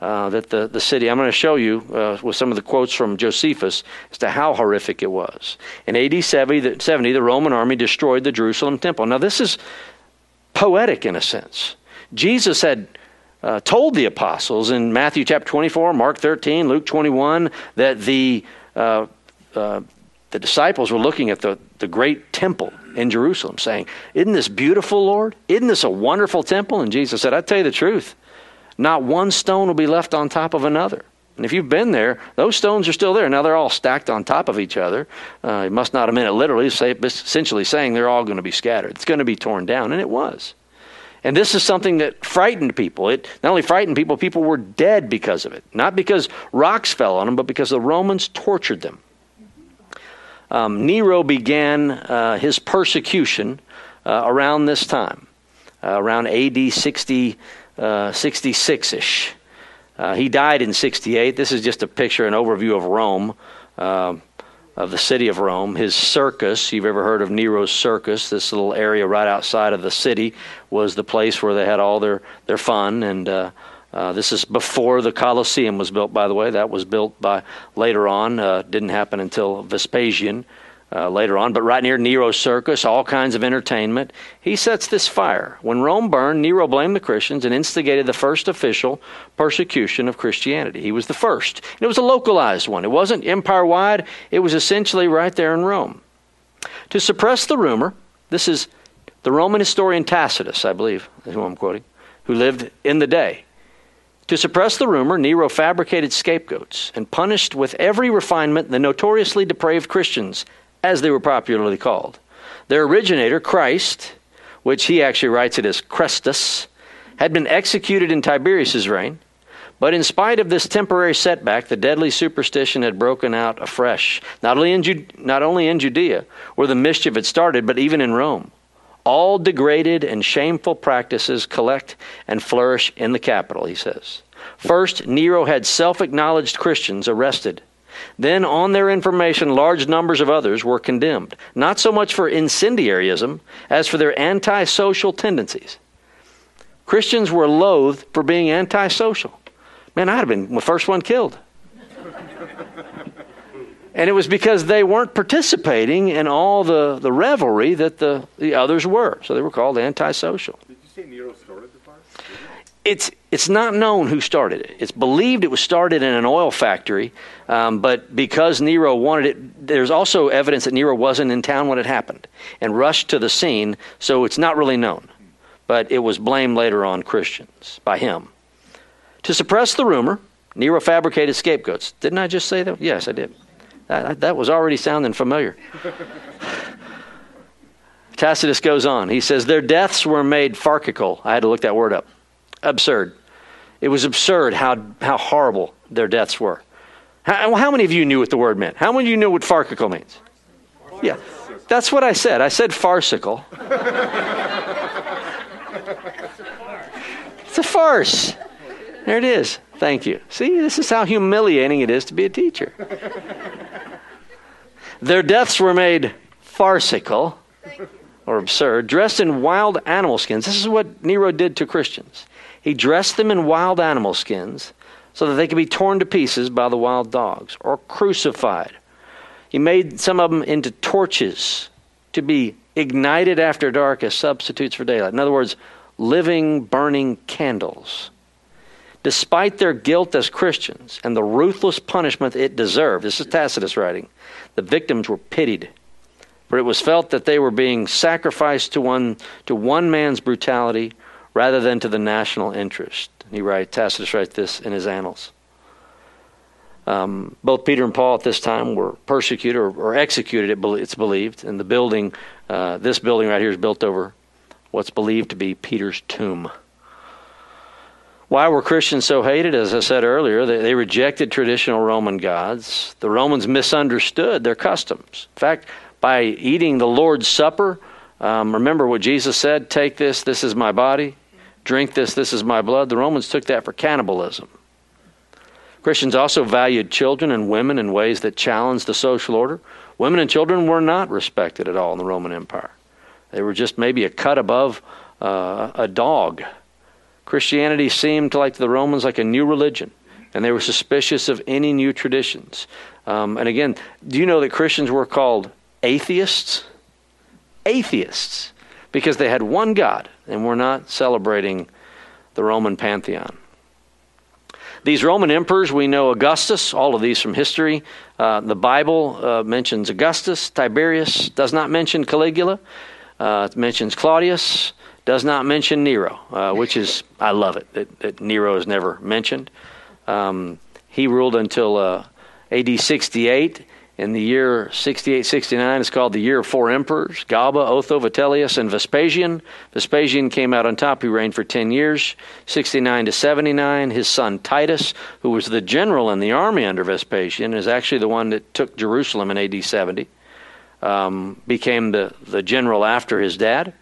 Uh, that the, the city, I'm going to show you uh, with some of the quotes from Josephus as to how horrific it was. In AD 70 the, 70, the Roman army destroyed the Jerusalem temple. Now, this is poetic in a sense. Jesus had uh, told the apostles in Matthew chapter 24, Mark 13, Luke 21 that the uh, uh, the disciples were looking at the, the great temple in Jerusalem, saying, Isn't this beautiful, Lord? Isn't this a wonderful temple? And Jesus said, I tell you the truth, not one stone will be left on top of another. And if you've been there, those stones are still there. Now they're all stacked on top of each other. Uh, it must not have meant it literally, essentially saying they're all going to be scattered. It's going to be torn down, and it was. And this is something that frightened people. It not only frightened people, people were dead because of it. Not because rocks fell on them, but because the Romans tortured them. Um, Nero began uh, his persecution uh, around this time, uh, around AD 60, 66 ish. Uh, he died in 68. This is just a picture, an overview of Rome. Uh, of the city of Rome. His circus, you've ever heard of Nero's circus, this little area right outside of the city, was the place where they had all their, their fun. And uh, this is before the Colosseum was built, by the way. That was built by later on, uh, didn't happen until Vespasian uh, later on, but right near Nero's circus, all kinds of entertainment. He sets this fire. When Rome burned, Nero blamed the Christians and instigated the first official persecution of Christianity. He was the first. And it was a localized one, it wasn't empire wide, it was essentially right there in Rome. To suppress the rumor, this is the Roman historian Tacitus, I believe, who I'm quoting, who lived in the day. To suppress the rumor, Nero fabricated scapegoats and punished with every refinement the notoriously depraved Christians as they were popularly called. Their originator, Christ, which he actually writes it as Chrestus, had been executed in Tiberius's reign. But in spite of this temporary setback, the deadly superstition had broken out afresh, not only in, Ju- not only in Judea, where the mischief had started, but even in Rome. All degraded and shameful practices collect and flourish in the capital, he says. First, Nero had self acknowledged Christians arrested. Then, on their information, large numbers of others were condemned, not so much for incendiarism as for their antisocial tendencies. Christians were loathed for being antisocial. Man, I'd have been the first one killed. And it was because they weren't participating in all the, the revelry that the, the others were. So they were called antisocial. Did you say Nero started the fire? It's, it's not known who started it. It's believed it was started in an oil factory, um, but because Nero wanted it, there's also evidence that Nero wasn't in town when it happened and rushed to the scene, so it's not really known. But it was blamed later on Christians by him. To suppress the rumor, Nero fabricated scapegoats. Didn't I just say that? Yes, I did. That, that was already sounding familiar. Tacitus goes on. He says, Their deaths were made farcical. I had to look that word up. Absurd. It was absurd how, how horrible their deaths were. How, how many of you knew what the word meant? How many of you knew what farcical means? Yeah, that's what I said. I said farcical. it's a farce. There it is. Thank you. See, this is how humiliating it is to be a teacher. Their deaths were made farcical or absurd, dressed in wild animal skins. This is what Nero did to Christians. He dressed them in wild animal skins so that they could be torn to pieces by the wild dogs or crucified. He made some of them into torches to be ignited after dark as substitutes for daylight. In other words, living, burning candles. Despite their guilt as Christians and the ruthless punishment it deserved, this is Tacitus writing, the victims were pitied. For it was felt that they were being sacrificed to one, to one man's brutality rather than to the national interest. He writes, Tacitus writes this in his annals. Um, both Peter and Paul at this time were persecuted or, or executed, it's believed. And the building, uh, this building right here is built over what's believed to be Peter's tomb. Why were Christians so hated? As I said earlier, they, they rejected traditional Roman gods. The Romans misunderstood their customs. In fact, by eating the Lord's Supper, um, remember what Jesus said take this, this is my body, drink this, this is my blood. The Romans took that for cannibalism. Christians also valued children and women in ways that challenged the social order. Women and children were not respected at all in the Roman Empire. They were just maybe a cut above uh, a dog Christianity seemed like the Romans like a new religion, and they were suspicious of any new traditions. Um, and again, do you know that Christians were called atheists? Atheists, because they had one God and were not celebrating the Roman pantheon. These Roman emperors, we know Augustus, all of these from history. Uh, the Bible uh, mentions Augustus, Tiberius, does not mention Caligula, uh, it mentions Claudius does not mention Nero, uh, which is, I love it, that, that Nero is never mentioned. Um, he ruled until uh, AD 68. In the year 68 69, it's called the year of four emperors Galba, Otho, Vitellius, and Vespasian. Vespasian came out on top. He reigned for 10 years, 69 to 79. His son Titus, who was the general in the army under Vespasian, is actually the one that took Jerusalem in AD 70, um, became the, the general after his dad.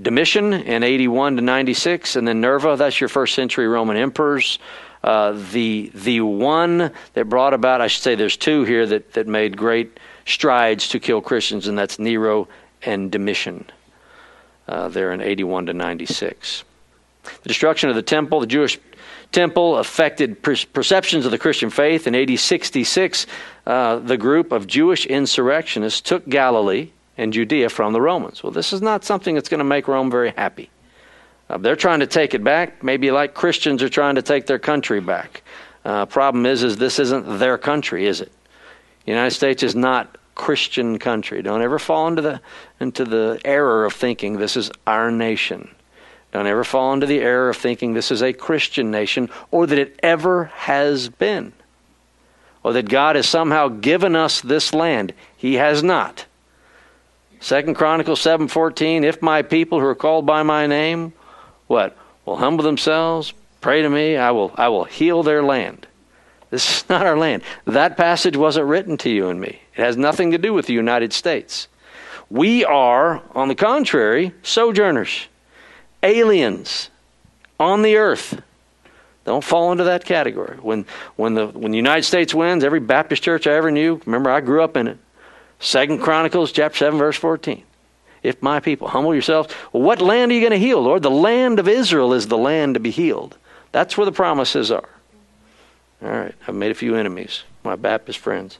Domitian in 81 to 96, and then Nerva, that's your first century Roman emperors. Uh, the the one that brought about, I should say, there's two here that, that made great strides to kill Christians, and that's Nero and Domitian. Uh, there in 81 to 96. The destruction of the temple, the Jewish temple, affected per- perceptions of the Christian faith. In AD 66, uh, the group of Jewish insurrectionists took Galilee and Judea from the Romans. Well, this is not something that's going to make Rome very happy. Uh, they're trying to take it back, maybe like Christians are trying to take their country back. Uh, problem is, is this isn't their country, is it? The United States is not Christian country. Don't ever fall into the into the error of thinking this is our nation. Don't ever fall into the error of thinking this is a Christian nation or that it ever has been. Or that God has somehow given us this land. He has not. Second Chronicles 7:14, if my people who are called by my name, what? Will humble themselves, pray to me, I will I will heal their land. This is not our land. That passage wasn't written to you and me. It has nothing to do with the United States. We are, on the contrary, sojourners, aliens on the earth. Don't fall into that category. When, when, the, when the United States wins, every Baptist church I ever knew, remember I grew up in it. Second Chronicles chapter 7, verse 14. If my people humble yourselves, what land are you going to heal, Lord? The land of Israel is the land to be healed. That's where the promises are. All right, I've made a few enemies, my Baptist friends.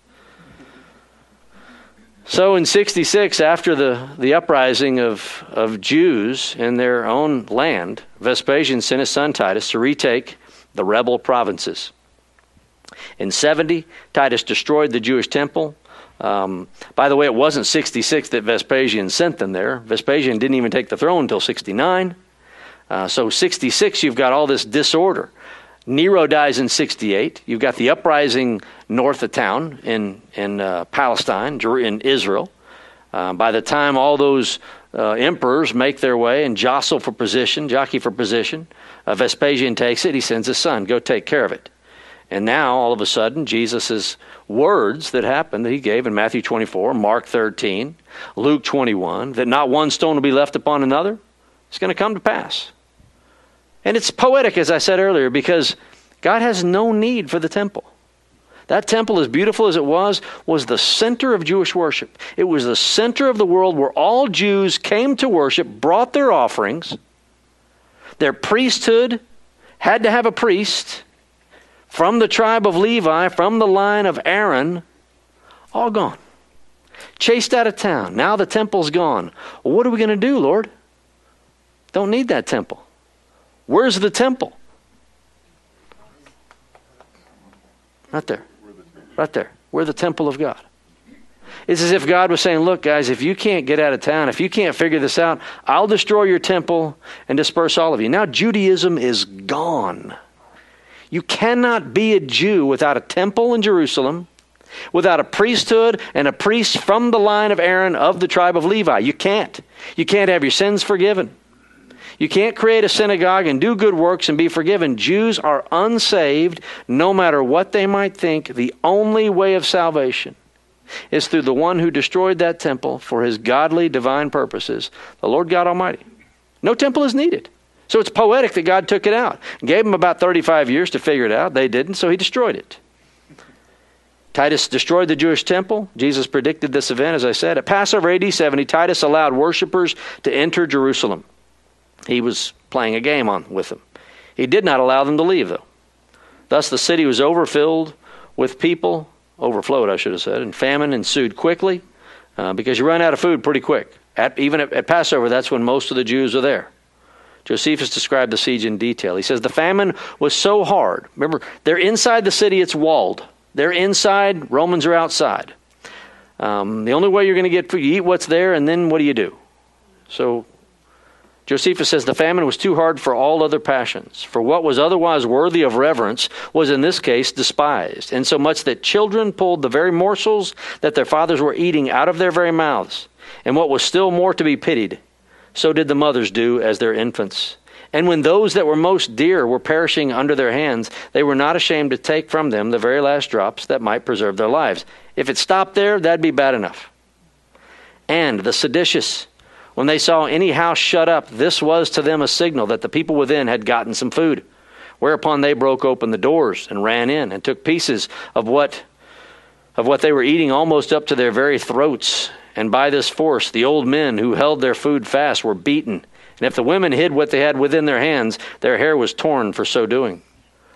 So in 66, after the, the uprising of, of Jews in their own land, Vespasian sent his son Titus to retake the rebel provinces. In 70, Titus destroyed the Jewish temple. Um, by the way, it wasn't 66 that Vespasian sent them there. Vespasian didn't even take the throne until 69. Uh, so 66, you've got all this disorder. Nero dies in 68. You've got the uprising north of town in, in uh, Palestine, in Israel. Uh, by the time all those uh, emperors make their way and jostle for position, jockey for position, uh, Vespasian takes it. He sends his son, go take care of it. And now, all of a sudden, Jesus' words that happened that he gave in Matthew 24, Mark 13, Luke 21, that not one stone will be left upon another, it's going to come to pass. And it's poetic, as I said earlier, because God has no need for the temple. That temple, as beautiful as it was, was the center of Jewish worship. It was the center of the world where all Jews came to worship, brought their offerings. Their priesthood had to have a priest from the tribe of Levi, from the line of Aaron, all gone. Chased out of town. Now the temple's gone. Well, what are we going to do, Lord? Don't need that temple. Where's the temple? Right there. Right there. We're the temple of God. It's as if God was saying, Look, guys, if you can't get out of town, if you can't figure this out, I'll destroy your temple and disperse all of you. Now, Judaism is gone. You cannot be a Jew without a temple in Jerusalem, without a priesthood and a priest from the line of Aaron of the tribe of Levi. You can't. You can't have your sins forgiven. You can't create a synagogue and do good works and be forgiven. Jews are unsaved no matter what they might think. The only way of salvation is through the one who destroyed that temple for his godly, divine purposes, the Lord God Almighty. No temple is needed. So it's poetic that God took it out. Gave them about 35 years to figure it out. They didn't, so he destroyed it. Titus destroyed the Jewish temple. Jesus predicted this event, as I said. At Passover AD 70, Titus allowed worshippers to enter Jerusalem. He was playing a game on with them. He did not allow them to leave, though. Thus, the city was overfilled with people, overflowed, I should have said, and famine ensued quickly uh, because you run out of food pretty quick. At, even at, at Passover, that's when most of the Jews are there. Josephus described the siege in detail. He says the famine was so hard. Remember, they're inside the city, it's walled. They're inside, Romans are outside. Um, the only way you're going to get food, you eat what's there, and then what do you do? So Josephus says the famine was too hard for all other passions, for what was otherwise worthy of reverence was in this case despised, insomuch that children pulled the very morsels that their fathers were eating out of their very mouths, and what was still more to be pitied, so did the mothers do as their infants. And when those that were most dear were perishing under their hands, they were not ashamed to take from them the very last drops that might preserve their lives. If it stopped there, that'd be bad enough. And the seditious, when they saw any house shut up, this was to them a signal that the people within had gotten some food. Whereupon they broke open the doors and ran in and took pieces of what of what they were eating almost up to their very throats. And by this force the old men who held their food fast were beaten. And if the women hid what they had within their hands, their hair was torn for so doing.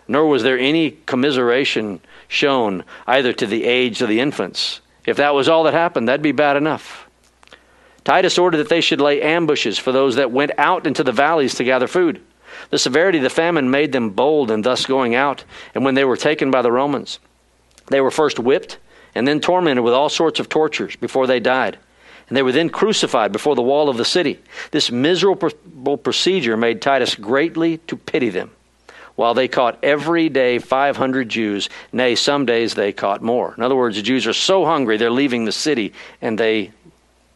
Nor was there any commiseration shown either to the aged or the infants. If that was all that happened, that'd be bad enough. Titus ordered that they should lay ambushes for those that went out into the valleys to gather food. The severity of the famine made them bold in thus going out, and when they were taken by the Romans, they were first whipped and then tormented with all sorts of tortures before they died. And they were then crucified before the wall of the city. This miserable procedure made Titus greatly to pity them, while they caught every day 500 Jews. Nay, some days they caught more. In other words, the Jews are so hungry they're leaving the city and they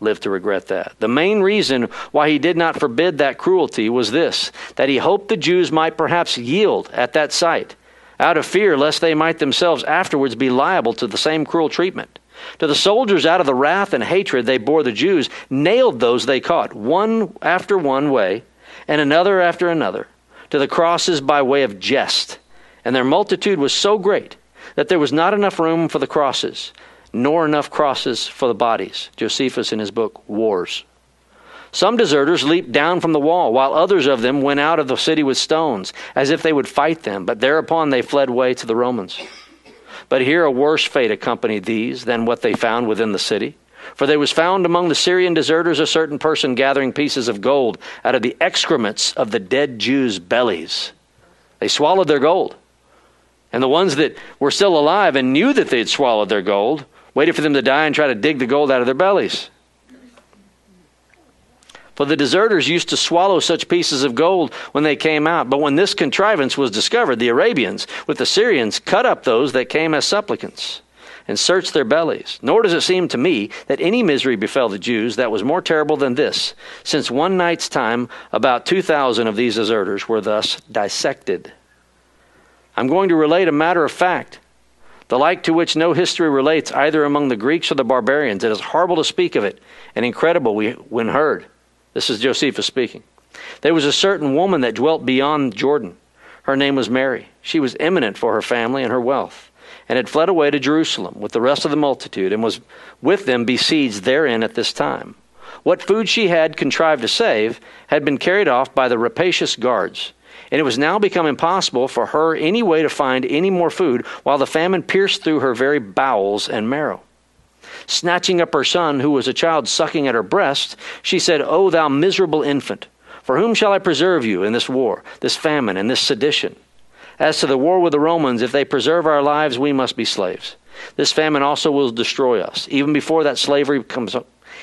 live to regret that. The main reason why he did not forbid that cruelty was this that he hoped the Jews might perhaps yield at that sight, out of fear lest they might themselves afterwards be liable to the same cruel treatment. To the soldiers, out of the wrath and hatred they bore the Jews, nailed those they caught, one after one way, and another after another, to the crosses by way of jest. And their multitude was so great that there was not enough room for the crosses, nor enough crosses for the bodies. Josephus in his book, Wars. Some deserters leaped down from the wall, while others of them went out of the city with stones, as if they would fight them, but thereupon they fled away to the Romans. But here a worse fate accompanied these than what they found within the city. For there was found among the Syrian deserters a certain person gathering pieces of gold out of the excrements of the dead Jews' bellies. They swallowed their gold. And the ones that were still alive and knew that they had swallowed their gold waited for them to die and try to dig the gold out of their bellies. For the deserters used to swallow such pieces of gold when they came out. But when this contrivance was discovered, the Arabians, with the Syrians, cut up those that came as supplicants and searched their bellies. Nor does it seem to me that any misery befell the Jews that was more terrible than this, since one night's time about 2,000 of these deserters were thus dissected. I'm going to relate a matter of fact, the like to which no history relates either among the Greeks or the barbarians. It is horrible to speak of it, and incredible when heard. This is Josephus speaking. There was a certain woman that dwelt beyond Jordan. Her name was Mary. She was eminent for her family and her wealth, and had fled away to Jerusalem with the rest of the multitude, and was with them besieged therein at this time. What food she had contrived to save had been carried off by the rapacious guards, and it was now become impossible for her any way to find any more food, while the famine pierced through her very bowels and marrow. Snatching up her son, who was a child sucking at her breast, she said, O thou miserable infant, for whom shall I preserve you in this war, this famine, and this sedition? As to the war with the Romans, if they preserve our lives, we must be slaves. This famine also will destroy us, even before that slavery comes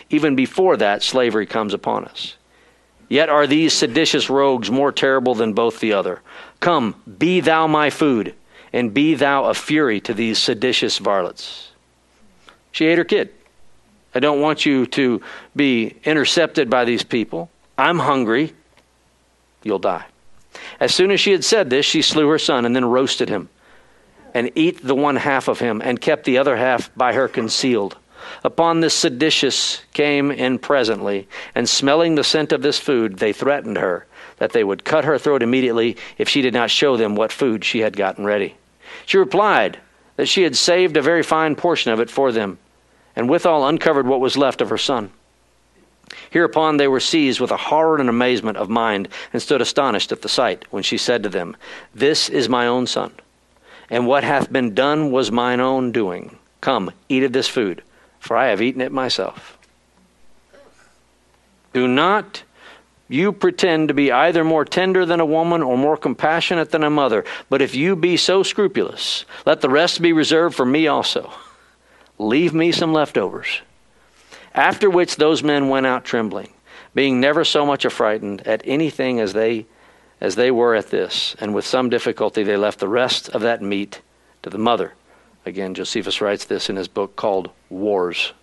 even before that slavery comes upon us. Yet are these seditious rogues more terrible than both the other. Come, be thou my food, and be thou a fury to these seditious varlets. She ate her kid. I don't want you to be intercepted by these people. I'm hungry. You'll die. As soon as she had said this, she slew her son and then roasted him, and eat the one half of him, and kept the other half by her concealed. Upon this seditious came in presently, and smelling the scent of this food, they threatened her that they would cut her throat immediately if she did not show them what food she had gotten ready. She replied that she had saved a very fine portion of it for them and withal uncovered what was left of her son. Hereupon they were seized with a horror and amazement of mind, and stood astonished at the sight, when she said to them, This is my own son, and what hath been done was mine own doing. Come, eat of this food, for I have eaten it myself. Do not you pretend to be either more tender than a woman or more compassionate than a mother, but if you be so scrupulous, let the rest be reserved for me also. Leave me some leftovers. After which those men went out trembling, being never so much affrighted at anything as they as they were at this, and with some difficulty they left the rest of that meat to the mother. Again, Josephus writes this in his book called Wars.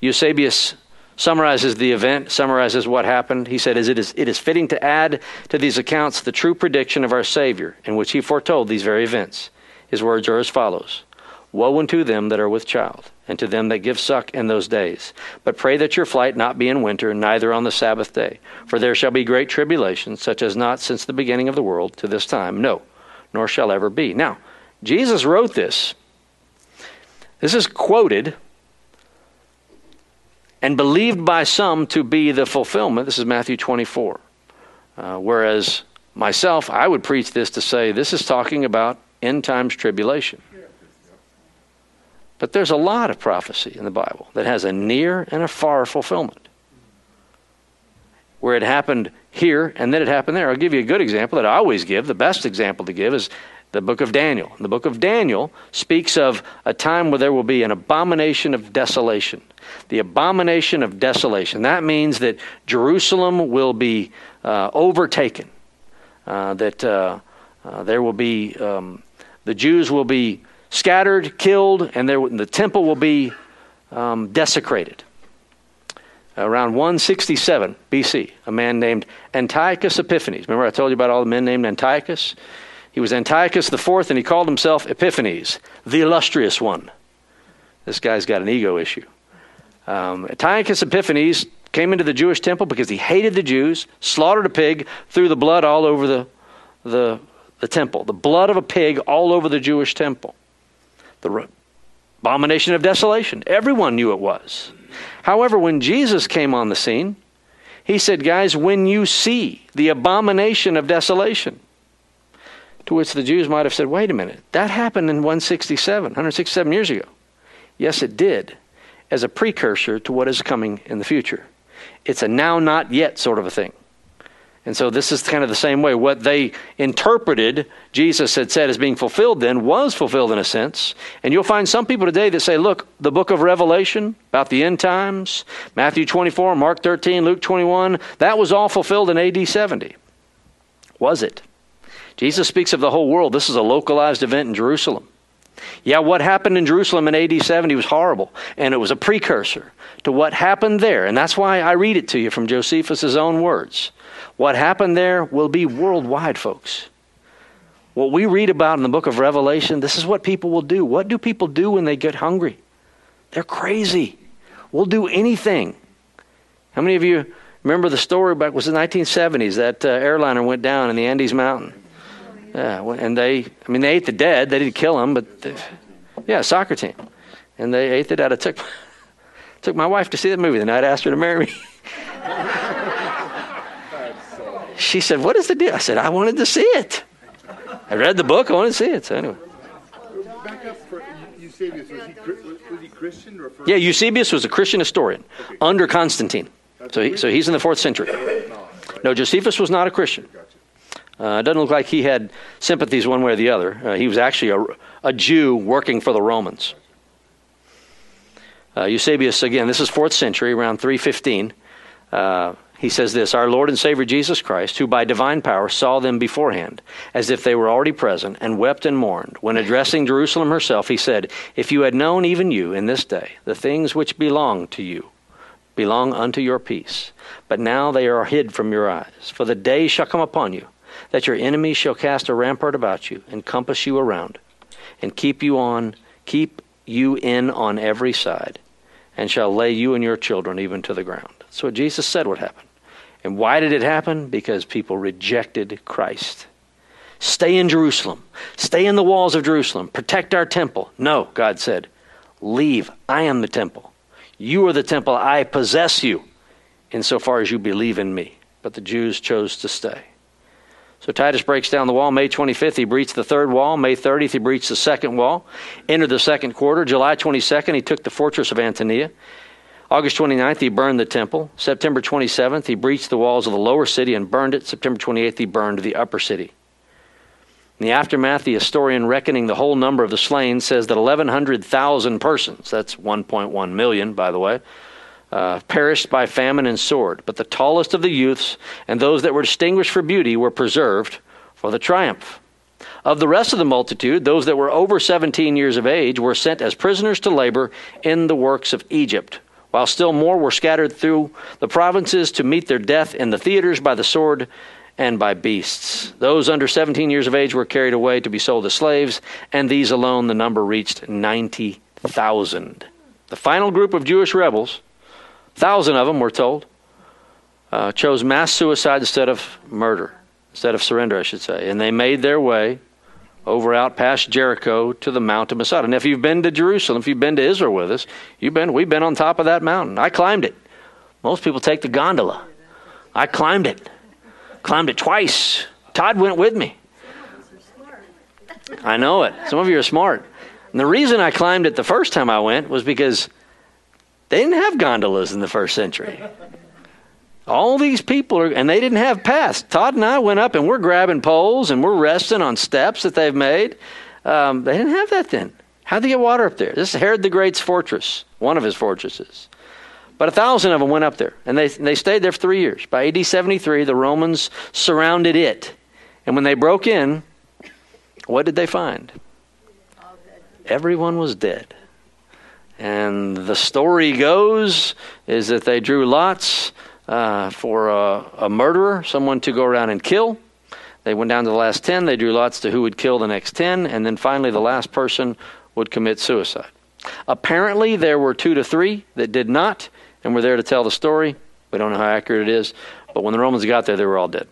Eusebius summarizes the event, summarizes what happened. He said, it is, it is fitting to add to these accounts the true prediction of our Savior, in which he foretold these very events. His words are as follows Woe unto them that are with child, and to them that give suck in those days. But pray that your flight not be in winter, neither on the Sabbath day. For there shall be great tribulation, such as not since the beginning of the world to this time, no, nor shall ever be. Now, Jesus wrote this. This is quoted and believed by some to be the fulfillment. This is Matthew 24. Uh, whereas myself, I would preach this to say this is talking about end times tribulation. But there's a lot of prophecy in the Bible that has a near and a far fulfillment. Where it happened here and then it happened there. I'll give you a good example that I always give. The best example to give is the book of Daniel. The book of Daniel speaks of a time where there will be an abomination of desolation. The abomination of desolation. That means that Jerusalem will be uh, overtaken, uh, that uh, uh there will be, um, the Jews will be scattered, killed, and there, the temple will be um, desecrated. Around 167 BC, a man named Antiochus Epiphanes. Remember, I told you about all the men named Antiochus? He was Antiochus the fourth, and he called himself Epiphanes, the illustrious one. This guy's got an ego issue. Um, Antiochus Epiphanes came into the Jewish temple because he hated the Jews, slaughtered a pig, threw the blood all over the, the, the temple. The blood of a pig all over the Jewish temple. The abomination of desolation. Everyone knew it was. However, when Jesus came on the scene, he said, Guys, when you see the abomination of desolation, to which the Jews might have said, Wait a minute, that happened in 167, 167 years ago. Yes, it did, as a precursor to what is coming in the future. It's a now, not yet sort of a thing. And so this is kind of the same way. What they interpreted Jesus had said as being fulfilled then was fulfilled in a sense. And you'll find some people today that say, look, the book of Revelation about the end times, Matthew 24, Mark 13, Luke 21, that was all fulfilled in AD 70. Was it? Jesus speaks of the whole world. This is a localized event in Jerusalem. Yeah, what happened in Jerusalem in AD 70 was horrible, and it was a precursor to what happened there. And that's why I read it to you from Josephus' own words. What happened there will be worldwide, folks. What we read about in the book of Revelation, this is what people will do. What do people do when they get hungry? They're crazy. We'll do anything. How many of you remember the story back was the 1970s that uh, airliner went down in the Andes Mountain? Yeah, and they, I mean, they ate the dead. They didn't kill them, but they, yeah, soccer team, and they ate the dead. I took took my wife to see the movie the night I asked her to marry me. she said, "What is the deal?" I said, "I wanted to see it. I read the book. I wanted to see it." So anyway. Back up for Eusebius. Was he, was he Christian? Or yeah, Eusebius was a Christian historian okay. under Constantine. So, he, so he's in the fourth century. No, Josephus was not a Christian. Uh, it doesn't look like he had sympathies one way or the other. Uh, he was actually a, a, Jew working for the Romans. Uh, Eusebius, again, this is fourth century, around 315. Uh, he says this Our Lord and Savior Jesus Christ, who by divine power saw them beforehand, as if they were already present, and wept and mourned, when addressing Jerusalem herself, he said, If you had known, even you, in this day, the things which belong to you, belong unto your peace. But now they are hid from your eyes. For the day shall come upon you that your enemies shall cast a rampart about you and compass you around and keep you on keep you in on every side and shall lay you and your children even to the ground. That's what Jesus said would happen. And why did it happen? Because people rejected Christ. Stay in Jerusalem. Stay in the walls of Jerusalem. Protect our temple. No, God said, leave. I am the temple. You are the temple. I possess you insofar as you believe in me. But the Jews chose to stay. So Titus breaks down the wall. May 25th, he breached the third wall. May 30th, he breached the second wall. Entered the second quarter. July 22nd, he took the fortress of Antonia. August 29th, he burned the temple. September 27th, he breached the walls of the lower city and burned it. September 28th, he burned the upper city. In the aftermath, the historian reckoning the whole number of the slain says that 1,100,000 persons, that's 1.1 million, by the way, uh, perished by famine and sword, but the tallest of the youths and those that were distinguished for beauty were preserved for the triumph. Of the rest of the multitude, those that were over 17 years of age were sent as prisoners to labor in the works of Egypt, while still more were scattered through the provinces to meet their death in the theaters by the sword and by beasts. Those under 17 years of age were carried away to be sold as slaves, and these alone the number reached 90,000. The final group of Jewish rebels thousand of them, we're told, uh, chose mass suicide instead of murder, instead of surrender, I should say. And they made their way over out past Jericho to the Mount of Masada. And if you've been to Jerusalem, if you've been to Israel with us, you've been, we've been on top of that mountain. I climbed it. Most people take the gondola. I climbed it. Climbed it twice. Todd went with me. I know it. Some of you are smart. And the reason I climbed it the first time I went was because they didn't have gondolas in the first century. All these people are, and they didn't have paths. Todd and I went up and we're grabbing poles and we're resting on steps that they've made. Um, they didn't have that then. How'd they get water up there? This is Herod the Great's fortress, one of his fortresses. But a thousand of them went up there, and they, they stayed there for three years. By AD 73, the Romans surrounded it. And when they broke in, what did they find? Everyone was dead. And the story goes is that they drew lots uh, for a, a, murderer, someone to go around and kill. They went down to the last 10. They drew lots to who would kill the next 10. And then finally, the last person would commit suicide. Apparently, there were two to three that did not and were there to tell the story. We don't know how accurate it is, but when the Romans got there, they were all dead.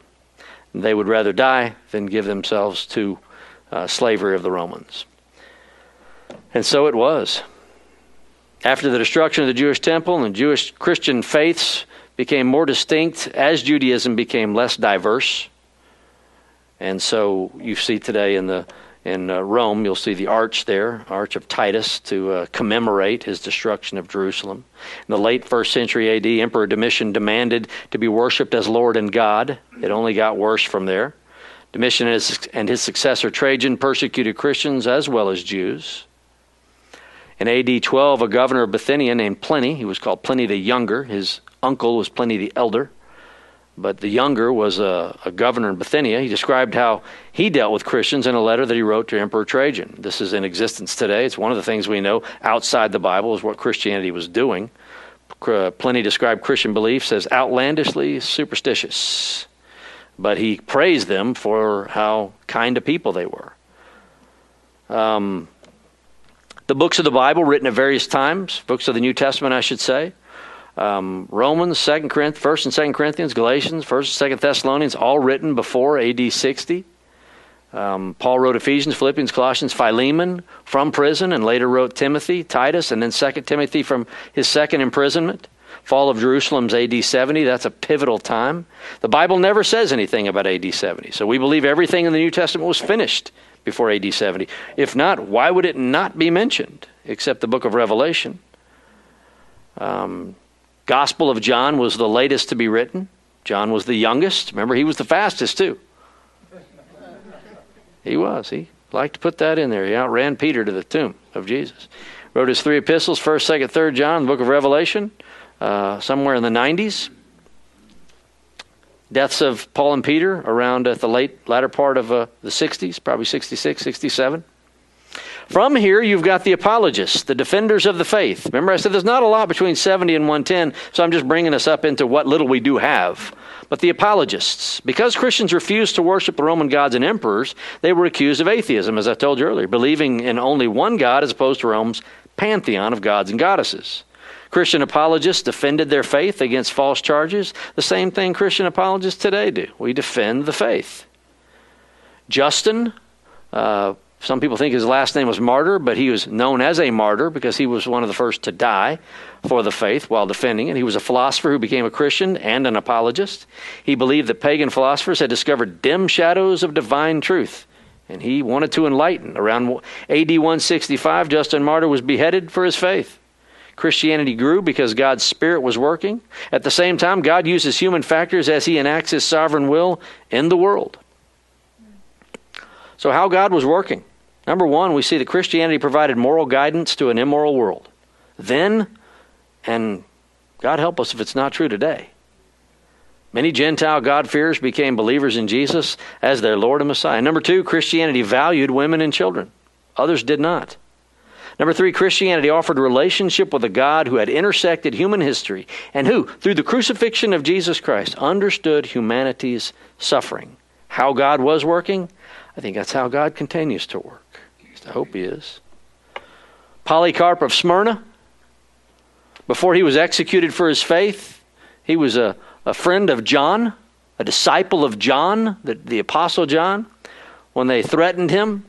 They would rather die than give themselves to uh, slavery of the Romans. And so it was. After the destruction of the Jewish temple and the Jewish Christian faiths became more distinct as Judaism became less diverse. And so you see today in the in uh, Rome, you'll see the arch there, Arch of Titus, to uh, commemorate his destruction of Jerusalem. In the late first century AD, Emperor Domitian demanded to be worshipped as Lord and God. It only got worse from there. Domitian and his successor Trajan persecuted Christians as well as Jews. In AD 12, a governor of Bithynia named Pliny, he was called Pliny the Younger, his uncle was Pliny the Elder, but the younger was a, a, governor in Bithynia. He described how he dealt with Christians in a letter that he wrote to Emperor Trajan. This is in existence today. It's one of the things we know outside the Bible is what Christianity was doing. Pliny described Christian beliefs as outlandishly superstitious, but he praised them for how kind of people they were. Um, the books of the Bible written at various times, books of the New Testament, I should say. Um, Romans, Second Corinthians, First and Second Corinthians, Galatians, First and Second Thessalonians, all written before AD 60. Um, Paul wrote Ephesians, Philippians, Colossians, Philemon from prison, and later wrote Timothy, Titus, and then Second Timothy from his second imprisonment. Fall of Jerusalem's AD 70. That's a pivotal time. The Bible never says anything about AD 70, so we believe everything in the New Testament was finished before AD 70. If not, why would it not be mentioned except the book of Revelation? Um, Gospel of John was the latest to be written. John was the youngest. Remember, he was the fastest too. He was. He liked to put that in there. He outran Peter to the tomb of Jesus. Wrote his three epistles, first, second, third John, the book of Revelation, uh, somewhere in the 90s deaths of Paul and Peter around uh, the late latter part of uh, the 60s, probably 66, 67. From here, you've got the apologists, the defenders of the faith. Remember, I said there's not a lot between 70 and 110, so I'm just bringing us up into what little we do have. But the apologists, because Christians refused to worship the Roman gods and emperors, they were accused of atheism, as I told you earlier, believing in only one God as opposed to Rome's pantheon of gods and goddesses. Christian apologists defended their faith against false charges. The same thing Christian apologists today do. We defend the faith. Justin, uh, some people think his last name was Martyr, but he was known as a martyr because he was one of the first to die for the faith while defending it. He was a philosopher who became a Christian and an apologist. He believed that pagan philosophers had discovered dim shadows of divine truth, and he wanted to enlighten. Around AD 165, Justin Martyr was beheaded for his faith. Christianity grew because God's Spirit was working. At the same time, God uses human factors as He enacts His sovereign will in the world. So, how God was working. Number one, we see that Christianity provided moral guidance to an immoral world. Then, and God help us if it's not true today, many Gentile God-fearers became believers in Jesus as their Lord and Messiah. Number two, Christianity valued women and children, others did not. Number three, Christianity offered relationship with a God who had intersected human history and who, through the crucifixion of Jesus Christ, understood humanity's suffering. How God was working? I think that's how God continues to work. I hope He is. Polycarp of Smyrna, before he was executed for his faith, he was a, a friend of John, a disciple of John, the, the Apostle John. When they threatened him,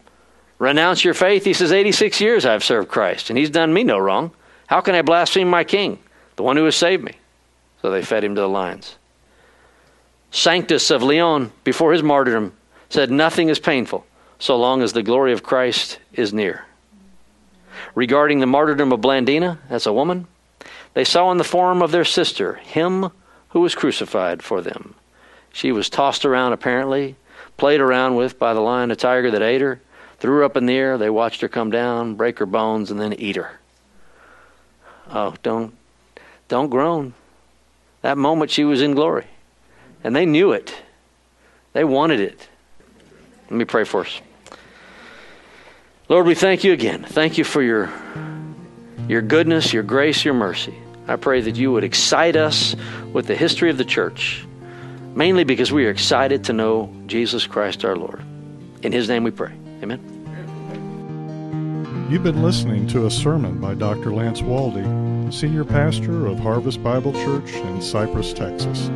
renounce your faith. He says, 86 years I've served Christ, and he's done me no wrong. How can I blaspheme my king, the one who has saved me? So they fed him to the lions. Sanctus of Lyon, before his martyrdom, said, Nothing is painful so long as the glory of Christ is near. Regarding the martyrdom of Blandina, as a woman, they saw in the form of their sister him who was crucified for them. She was tossed around, apparently, played around with by the lion, a tiger that ate her, threw her up in the air. They watched her come down, break her bones, and then eat her. Oh, don't, don't groan. That moment she was in glory. And they knew it. They wanted it. Let me pray for us. Lord, we thank you again. Thank you for your, your goodness, your grace, your mercy. I pray that you would excite us with the history of the church, mainly because we are excited to know Jesus Christ our Lord. In his name we pray. Amen. You've been listening to a sermon by Dr. Lance Waldy, Senior Pastor of Harvest Bible Church in Cypress, Texas.